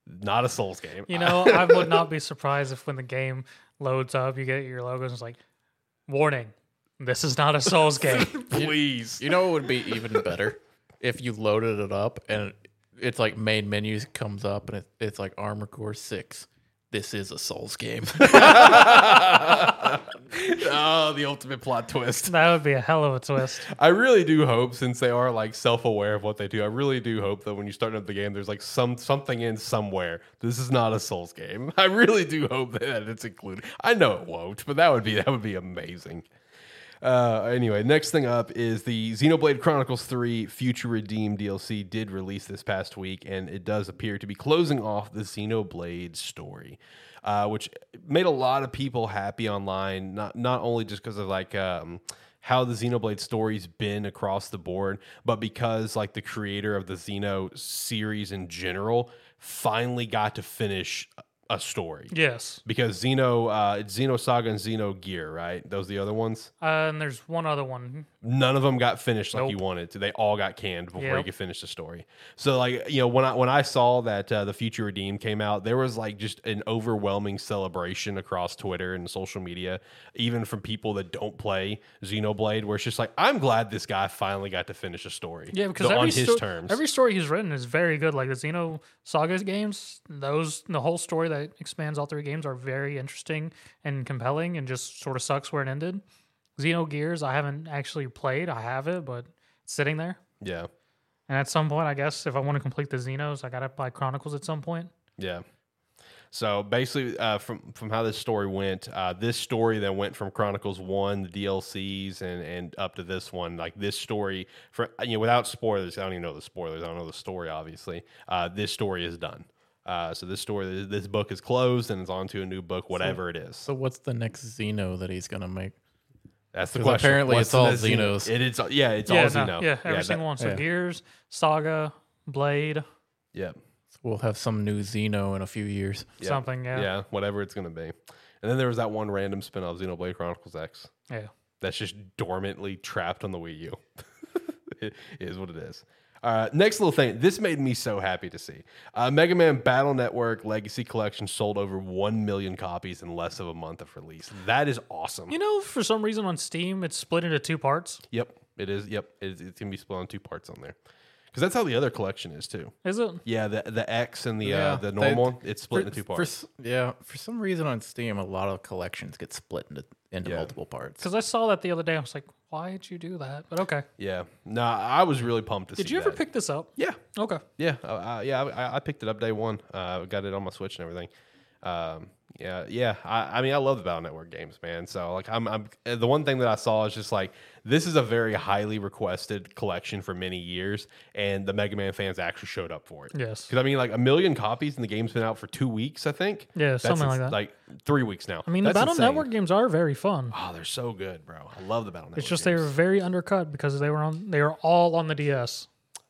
not a Souls game. You know, I would not be surprised if when the game loads up, you get your logos and it's like, warning, this is not a Souls game. please. You know what would be even better if you loaded it up and it's like main menus comes up and it, it's like Armored Core Six, this is a Souls game. oh, the ultimate plot twist. That would be a hell of a twist. I really do hope, since they are like self-aware of what they do, I really do hope that when you start up the game, there's like some something in somewhere. This is not a Souls game. I really do hope that it's included. I know it won't, but that would be that would be amazing. Uh, anyway, next thing up is the Xenoblade Chronicles 3 Future Redeem DLC did release this past week, and it does appear to be closing off the Xenoblade story, uh, which made a lot of people happy online. Not not only just because of like um, how the Xenoblade story's been across the board, but because like the creator of the Xeno series in general finally got to finish a story. Yes. Because Xeno, uh, it's Xenosaga and Xeno Gear, right? Those the other ones. Uh, and there's one other one. None of them got finished like you wanted to. They all got canned before you could finish the story. So, like you know, when I when I saw that uh, the Future Redeemed came out, there was like just an overwhelming celebration across Twitter and social media, even from people that don't play Xenoblade, where it's just like, I'm glad this guy finally got to finish a story. Yeah, because on his sto- terms. every story he's written is very good. Like the Xeno Saga games, those the whole story that expands all three games are very interesting and compelling, and just sort of sucks where it ended. Xenogears, I haven't actually played. I have it, but it's sitting there. yeah, And at some point, I guess if I want to complete the Xenos, I gotta buy Chronicles at some point. Yeah. So basically, uh, from from how this story went, uh, this story that went from Chronicles One, the DLCs, and and up to this one. Like this story, for you know, without spoilers, I don't even know the spoilers. I don't know the story. Obviously, uh, this story is done. Uh, so this story, this book is closed, and it's on to a new book, whatever it is. so what's the next Xeno that he's gonna make? That's the question. apparently What's it's all the Xeno- Xenos. It is, yeah, it's yeah, all no, Xeno. yeah, every that- single one. So yeah. Gears, Saga, Blade, yeah. So we'll have some new Xeno in a few years. Yeah. something. Yeah. yeah, whatever it's gonna be. And then there was that one random spin off, Xenoblade Chronicles X. yeah. that's just dormantly trapped on the Wii U. it is what it is. Uh, next little thing. This made me so happy to see. Uh, Mega Man Battle Network Legacy Collection sold over 1 million copies in less of a month of release. That is awesome. You know, for some reason on Steam, it's split into two parts. Yep, it is. Yep, it, it's going to be split on two parts on there. Because that's how the other collection is too. Is it? Yeah, the the X and the Yeah, uh, the normal one, it's split For- into two parts. s- yeah, for some reason on Steam, a lot of collections get split into into Yeah. multiple parts. Because I saw that the other day. I was like, why did you do that? But okay. yeah, no, I was really pumped to see. Did you ever that. pick this up? Yeah, Okay. Yeah, uh, uh, yeah, I, I picked it up day one. Uh, got it on my Switch and everything. Um, yeah, yeah. I, I mean, I love the Battle Network games, man. So like, I'm, I'm uh, the one thing that I saw is just like this is a very highly requested collection for many years, and the Mega Man fans actually showed up for it. Yes. Because I mean, like a million copies, and the game's been out for two weeks, I think. Yeah, That's something like that. Like three weeks now. I mean, the Battle insane. Network games are very fun. Oh, they're so good, bro. I love the Battle Network. It's just they games. were very undercut because they were on. They were all on the DS.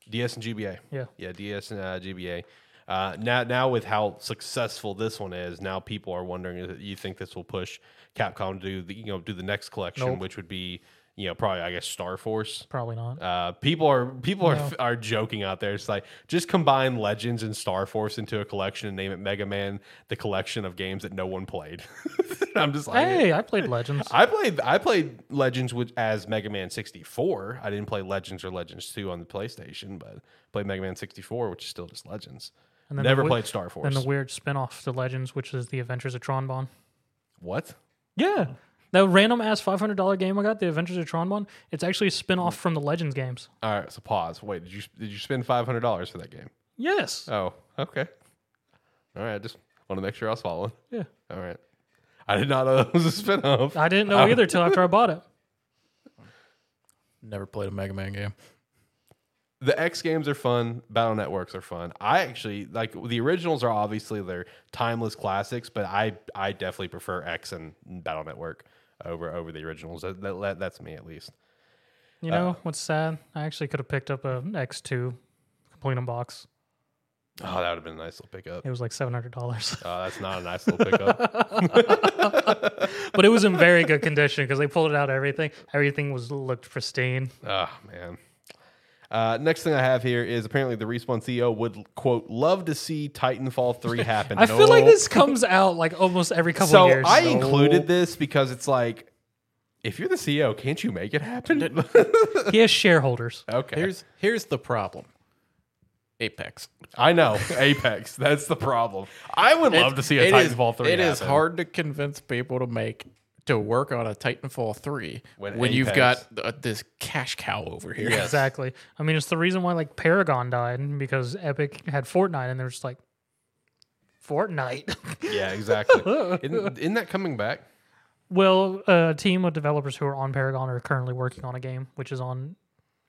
DS and GBA. Yeah. Yeah, DS and uh, GBA. Uh, now, now with how successful this one is, now people are wondering: if you think this will push Capcom to do the you know do the next collection, Nope. which would be you know probably I guess Star Force. Probably not. Uh, people are people are are joking out there. It's like just combine Legends and Star Force into a collection and name it Mega Man, the collection of games that no one played. I'm just like, hey, I played Legends. I played I played Legends with as Mega Man 64. I didn't play Legends or Legends 2 on the PlayStation, but played Mega Man 64, which is still just Legends. And then Never the, played Star Force. And the weird spin-off to Legends, which is the Adventures of Tron Bonne. what? Yeah. That random ass five hundred dollar game I got, the Adventures of Tron Bonne, it's actually a spin-off from the Legends games. All right, so pause. Wait, did you did you spend five hundred dollars for that game? Yes. Oh, okay. All right, I just want to make sure I was following. Yeah. All right. I did not know that was a spinoff. I didn't know either till after I bought it. Never played a Mega Man game. The X games are fun. Battle networks are fun. I actually like the originals are obviously they're timeless classics, but I I definitely prefer X and Battle Network over over the originals. That, that, that's me at least. You know uh, what's sad? I actually could have picked up a X2 complete in box. Oh, that would have been a nice little pickup. It was like seven hundred dollars, Oh, that's not a nice little pickup. but it was in very good condition because they pulled it out. Everything, everything was looked pristine. oh man. Uh, next thing I have here is apparently the respawn CEO would quote love to see Titanfall three happen. I feel like this comes out like almost every couple So of years. So I included this because it's like, if you're the CEO, can't you make it happen? he has shareholders. okay. Here's here's the problem. Apex. I know Apex. That's the problem. I would love to see a It is- Titanfall three. It is happen. hard to convince people to make to work on a Titanfall three When when, you've got uh, this cash cow over here. Yes. Exactly. I mean, it's the reason why like Paragon died because Epic had Fortnite, and they're just like Fortnite. Yeah, exactly. isn't, isn't that coming back? well, a team of developers who are on Paragon are currently working on a game, which is on.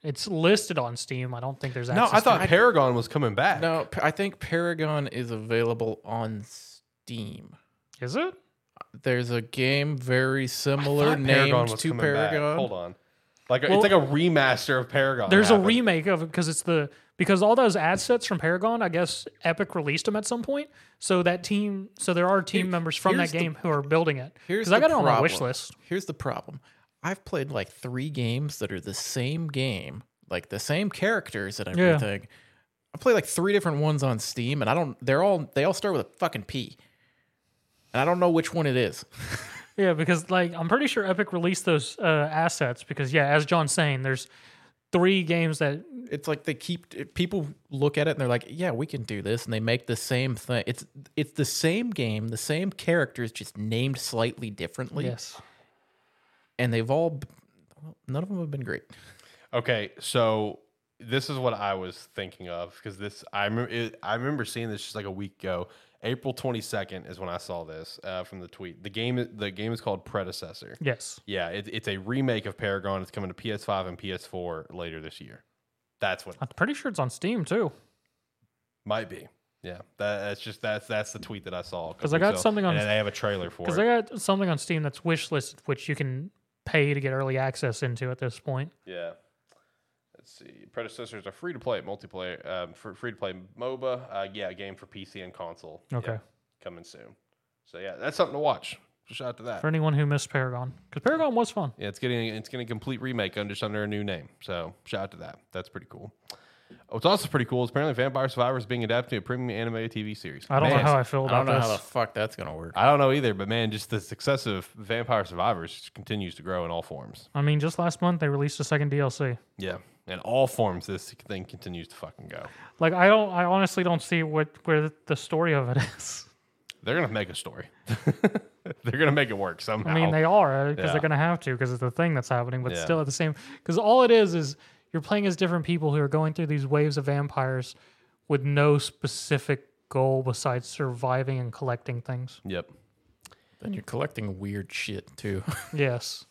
It's listed on Steam. I don't think there's actually. No, access I to thought it. Paragon was coming back. No, I think Paragon is available on Steam. Is it? There's a game very similar thought Paragon named to coming back. Paragon. Hold on. Like Well- it's like a remaster of Paragon. There's a remake of it because it's the because all those ad sets from Paragon, I guess Epic released them at some point. So that team, so there are team Here- members from that here's the- game who are building it. Here's Because I the got it on my wish list. Here's the problem. I've played like three games that are the same game, like the same characters and Yeah. everything. I played like three different ones on Steam, and I don't. They're all they all start with a fucking P, and I don't know which one it is. Yeah, because like I'm pretty sure Epic released those uh, assets because yeah, as John's saying, there's three games that It's like they keep people look at it and they're like, "Yeah, we can do this," and they make the same thing. It's it's the same game, the same characters, just named slightly differently, yes, and they've all. Well, none of them have been great. Okay, so this is what I was thinking of because this I remember I remember seeing this just like a week ago. April twenty second is when I saw this uh, from the tweet. The game the game is called Predecessor. yes. Yeah, it, it's a remake of Paragon. It's coming to PS5 and PS4 later this year. That's what I'm pretty sure it's on Steam too. might be. Yeah, that, that's just that's that's the tweet that I saw because I got something on- and they have a trailer for it. Because. I got something on Steam that's wish listed, which you can pay to get early access into at this point. Yeah. Let's see. Predecessor is a free to play multiplayer, um, for free to play MOBA. Uh, yeah, game for PC and console. Yeah, Okay. coming soon. So yeah, that's something to watch. Shout out to that. For anyone who missed Paragon, because Paragon was fun. Yeah, it's getting it's getting a complete remake under just under a new name. So shout out to that. That's pretty cool. What's also pretty cool is apparently Vampire Survivors being adapted to a premium animated TV series. I don't Man, know how I feel I about don't know this. how the fuck that's gonna work. I don't know either, but man, just the success of Vampire Survivors continues to grow in all forms. I mean, just last month they released a second DLC. Yeah, in all forms, this thing continues to fucking go. Like I don't, I honestly don't see what where the story of it is. They're gonna make a story. They're gonna make it work somehow. I mean, they are because Yeah. they're gonna have to because it's the thing that's happening. But Yeah. still, at the same, because all it is is you're playing as different people who are going through these waves of vampires with no specific goal besides surviving and collecting things. Yep. And you're collecting weird shit too. Yes.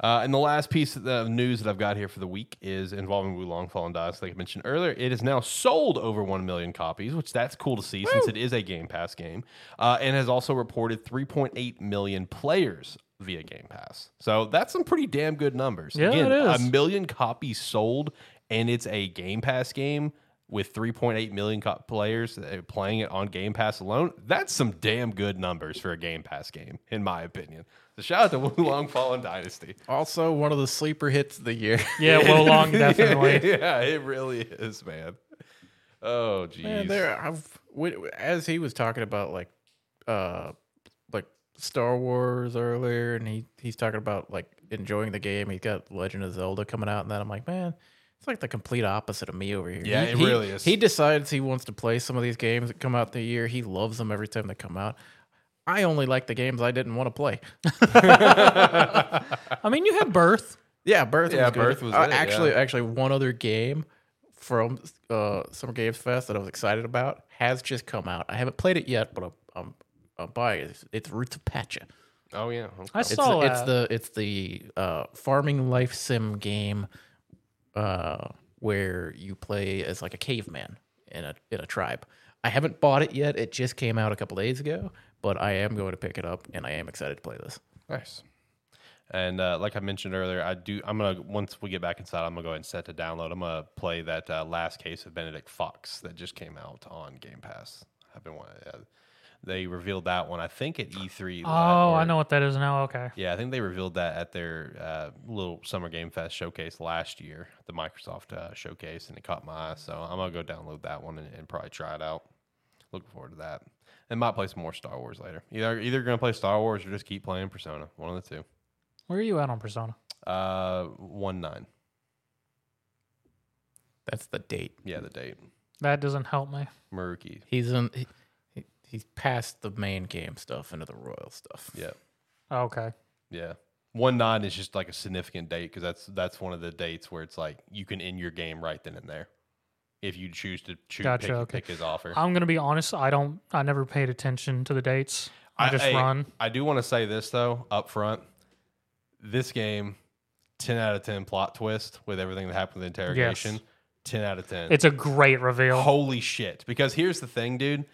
Uh, and the last piece of the news that I've got here for the week is involving Wo Long Fallen Dice. Like I mentioned earlier, it is now sold over 1 million copies, which that's cool to see since it is a Game Pass game, uh, and has also reported 3.8 million players via Game Pass. So that's some pretty damn good numbers. Yeah, Again, it is. a million copies sold, and it's a Game Pass game with 3.8 million co- players playing it on Game Pass alone. That's some damn good numbers for a Game Pass game, in my opinion. So shout out to Wo Long Fallen Dynasty. also, one of the sleeper hits of the year. Yeah. Well, long definitely. yeah, it really is, man. Oh, jeez. Man, there, I've as he was talking about like, uh, like Star Wars earlier, and he he's talking about like enjoying the game. He's got Legend of Zelda coming out, and then I'm like, man, it's like the complete opposite of me over here. Yeah, He- it he- really is. He decides he wants to play some of these games that come out the year. He loves them every time they come out. I only like the games I didn't want to play. I mean, you had Birth. Yeah, Birth. Yeah, was good. Birth was Uh, it, actually yeah. actually one other game from uh, Summer Games Fest that I was excited about has just come out. I haven't played it yet, but I'm I'm, I'm buying it. It's, it's Roots of Patcha. oh, yeah. I It's saw the, it's the it's the uh, farming life sim game uh, where you play as like a caveman in a in a tribe. I haven't bought it yet. It just came out a couple days ago, but I am going to pick it up and I am excited to play this. Nice. And uh, like I mentioned earlier, I do. I'm gonna once we get back inside, I'm gonna go ahead and set to download. I'm gonna play that uh, last case of Benedict Fox that just came out on Game Pass. I've been wanting. Uh, they revealed that one, I think, at E3. Oh, la- I know what that is now. Okay. Yeah, I think they revealed that at their uh, little Summer Game Fest showcase last year, the Microsoft uh, showcase, and it caught my eye. So I'm gonna go download that one and, and probably try it out. Looking forward to that. And might play some more Star Wars later. Either either gonna play Star Wars or just keep playing Persona. One of the two. Where are you at on Persona? Uh, one nine. That's the date. Yeah, the date. That doesn't help me. Maruki. He's in. He, he- he's past the main game stuff into the royal stuff. Yeah. Okay. Yeah. One nine is just like a significant date because that's that's one of the dates where it's like you can end your game right then and there, if you choose to choose Gotcha, pick, okay. pick his offer. I'm gonna be honest. I don't. I never paid attention to the dates. I, just hey, run. I do want to say this though up front. This game, ten out of ten plot twist with everything that happened with the interrogation. Yes. Ten out of ten. It's a great reveal. Holy shit! Because here's the thing, dude.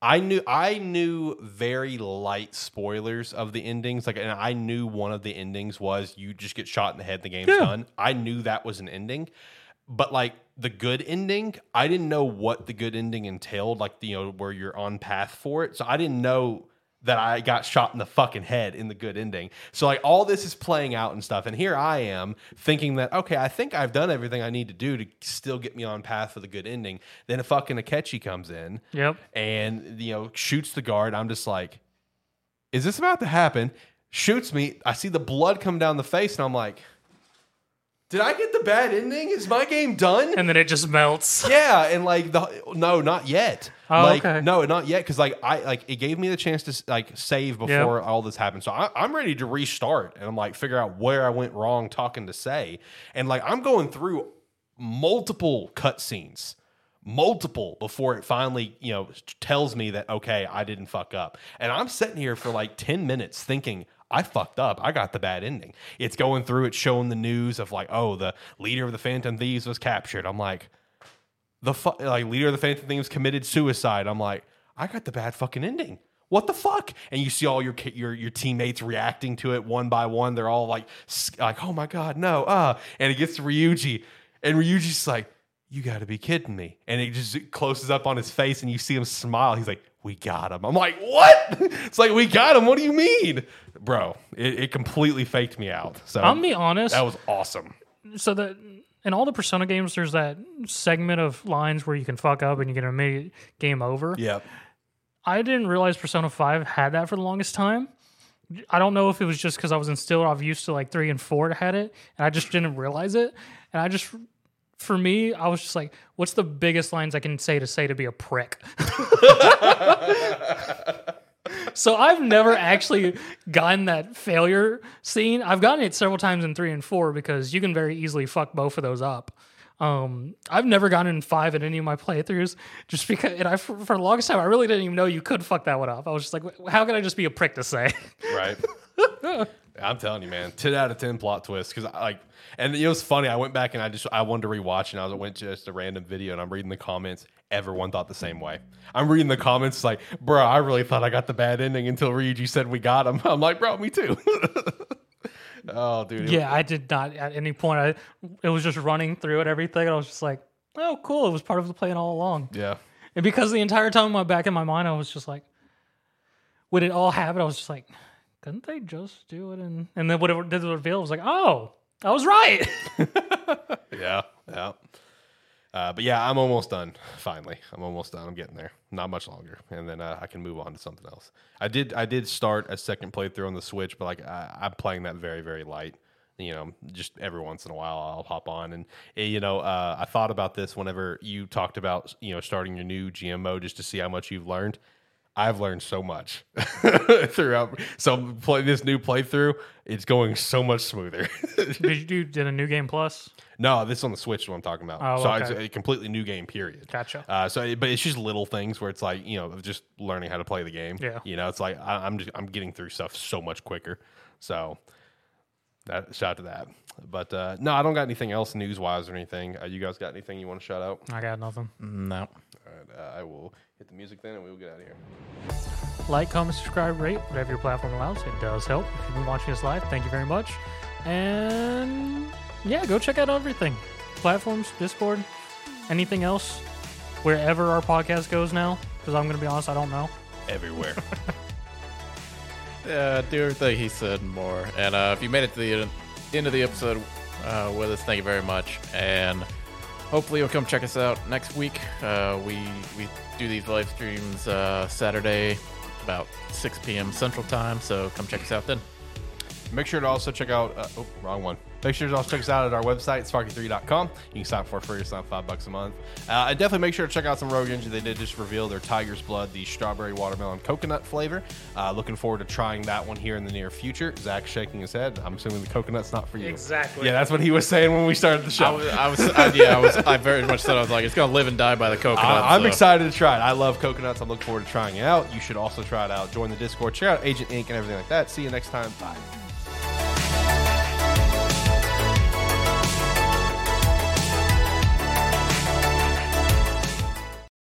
I knew I knew very light spoilers of the endings. Like, and I knew one of the endings was you just get shot in the head, and the game's Yeah. done. I knew that was an ending, but like the good ending, I didn't know what the good ending entailed. Like, you know, where you're on path for it. So I didn't know that I got shot in the fucking head in the good ending. So like all this is playing out and stuff. And here I am thinking that, okay, I think I've done everything I need to do to still get me on path for the good ending. Then a fucking Akechi comes in Yep. and you know, shoots the guard. I'm just like, is this about to happen? Shoots me. I see the blood come down the face, and I'm like, did I get the bad ending? Is my game done? And then it just melts. Yeah, and like the no, not yet. Oh, like okay. no, not yet. Because like I like it gave me the chance to like save before all this happened. So I, I'm ready to restart, and I'm like figure out where I went wrong talking to say, and like I'm going through multiple cutscenes, multiple before it finally you know tells me that okay I didn't fuck up, and I'm sitting here for like ten minutes thinking. I fucked up. I got the bad ending. It's going through, it's showing the news of like, oh, the leader of the Phantom Thieves was captured. I'm like, the fu- like leader of the Phantom Thieves committed suicide. I'm like, I got the bad fucking ending. What the fuck? And you see all your your your teammates reacting to it one by one. They're all like, like, oh my god, no, uh. And it gets to Ryuji, and Ryuji's like, you got to be kidding me. And it just closes up on his face, and you see him smile. He's like, we got him. I'm like, what? it's like we got him. What do you mean, bro? It, it completely faked me out. So I'll be honest. that was awesome. so that in all the Persona games, there's that segment of lines where you can fuck up and you get an immediate game over. Yep. I didn't realize Persona 5 had that for the longest time. I don't know if it was just because I was instilled, I've used to like three and four had it, and I just didn't realize it. And I just, for me, I was just like, what's the biggest lines I can say to say to be a prick? so I've never actually gotten that failure scene. I've gotten it several times in three and four because you can very easily fuck both of those up. Um, I've never gotten in five in any of my playthroughs just because, and I for, for the longest time I really didn't even know you could fuck that one up. I was just like, how can I just be a prick to say? right? I'm telling you, man, ten out of ten plot twist. Because like, and it was funny. I went back and I just I wanted to rewatch, and I was- went to just a random video, and I'm reading the comments. Everyone thought the same way. I'm reading the comments like, bro, I really thought I got the bad ending until Ryuji said we got him. I'm like, bro, me too. oh, dude. yeah, I did not at any point. I it was just running through it, everything. And I was just like, oh, cool. It was part of the plan all along. yeah. And because the entire time in my back in my mind, I was just like, when it all happened, I was just like, couldn't they just do it? And and then whatever did the reveal, was like, oh, I was right. Yeah, yeah. Uh, but yeah, I'm almost done. Finally, I'm almost done. I'm getting there. Not much longer, and then uh, I can move on to something else. I did. I did start a second playthrough on the Switch, but like I, I'm playing that very, very light. You know, just every once in a while I'll hop on, and eh, you know, uh, I thought about this whenever you talked about you know starting your new GMO just to see how much you've learned. I've learned so much throughout. So play this new playthrough, it's going so much smoother. did you do did a new game plus? No, this is on the Switch. Is what I'm talking about. Oh, so okay. it's a completely new game. Period. Gotcha. Uh, so, but it's just little things where it's like you know just learning how to play the game. Yeah. You know, it's like I, I'm just I'm getting through stuff so much quicker. So that shout out to that. But uh, no, I don't got anything else news wise or anything. Uh, you guys got anything you want to shout out? I got nothing. No. All right, uh, I will hit the music then, and we will get out of here. Like, comment, subscribe, rate, whatever your platform allows. It does help. If you've been watching us live, thank you very much. And yeah, go check out everything platforms, Discord, anything else, wherever our podcast goes now. Because I'm going to be honest, I don't know. Everywhere. Yeah, do everything he said and more. And uh, if you made it to the end of the episode uh, with us, thank you very much. And hopefully you'll come check us out next week. Uh, we we do these live streams uh, Saturday about 6 p.m. Central Time, so come check us out then. Make sure to also check out. Uh, oh, wrong one. Make sure to also check us out at our website, sparke3.com. You can sign up for free. It's not five bucks a month. Uh, and definitely make sure to check out some Rogue Energy. They did just reveal their Tiger's Blood, the strawberry watermelon coconut flavor. Uh, looking forward to trying that one here in the near future. Zach shaking his head. I'm assuming the coconut's not for you. Exactly. Yeah, that's what he was saying when we started the show. I was, I was I, yeah, I was. I very much said I was like, it's gonna live and die by the coconut. I, am so. excited to try it. I love coconuts. I'm looking forward to trying it out. You should also try it out. Join the Discord. Check out Agent Ink and everything like that. See you next time. Bye.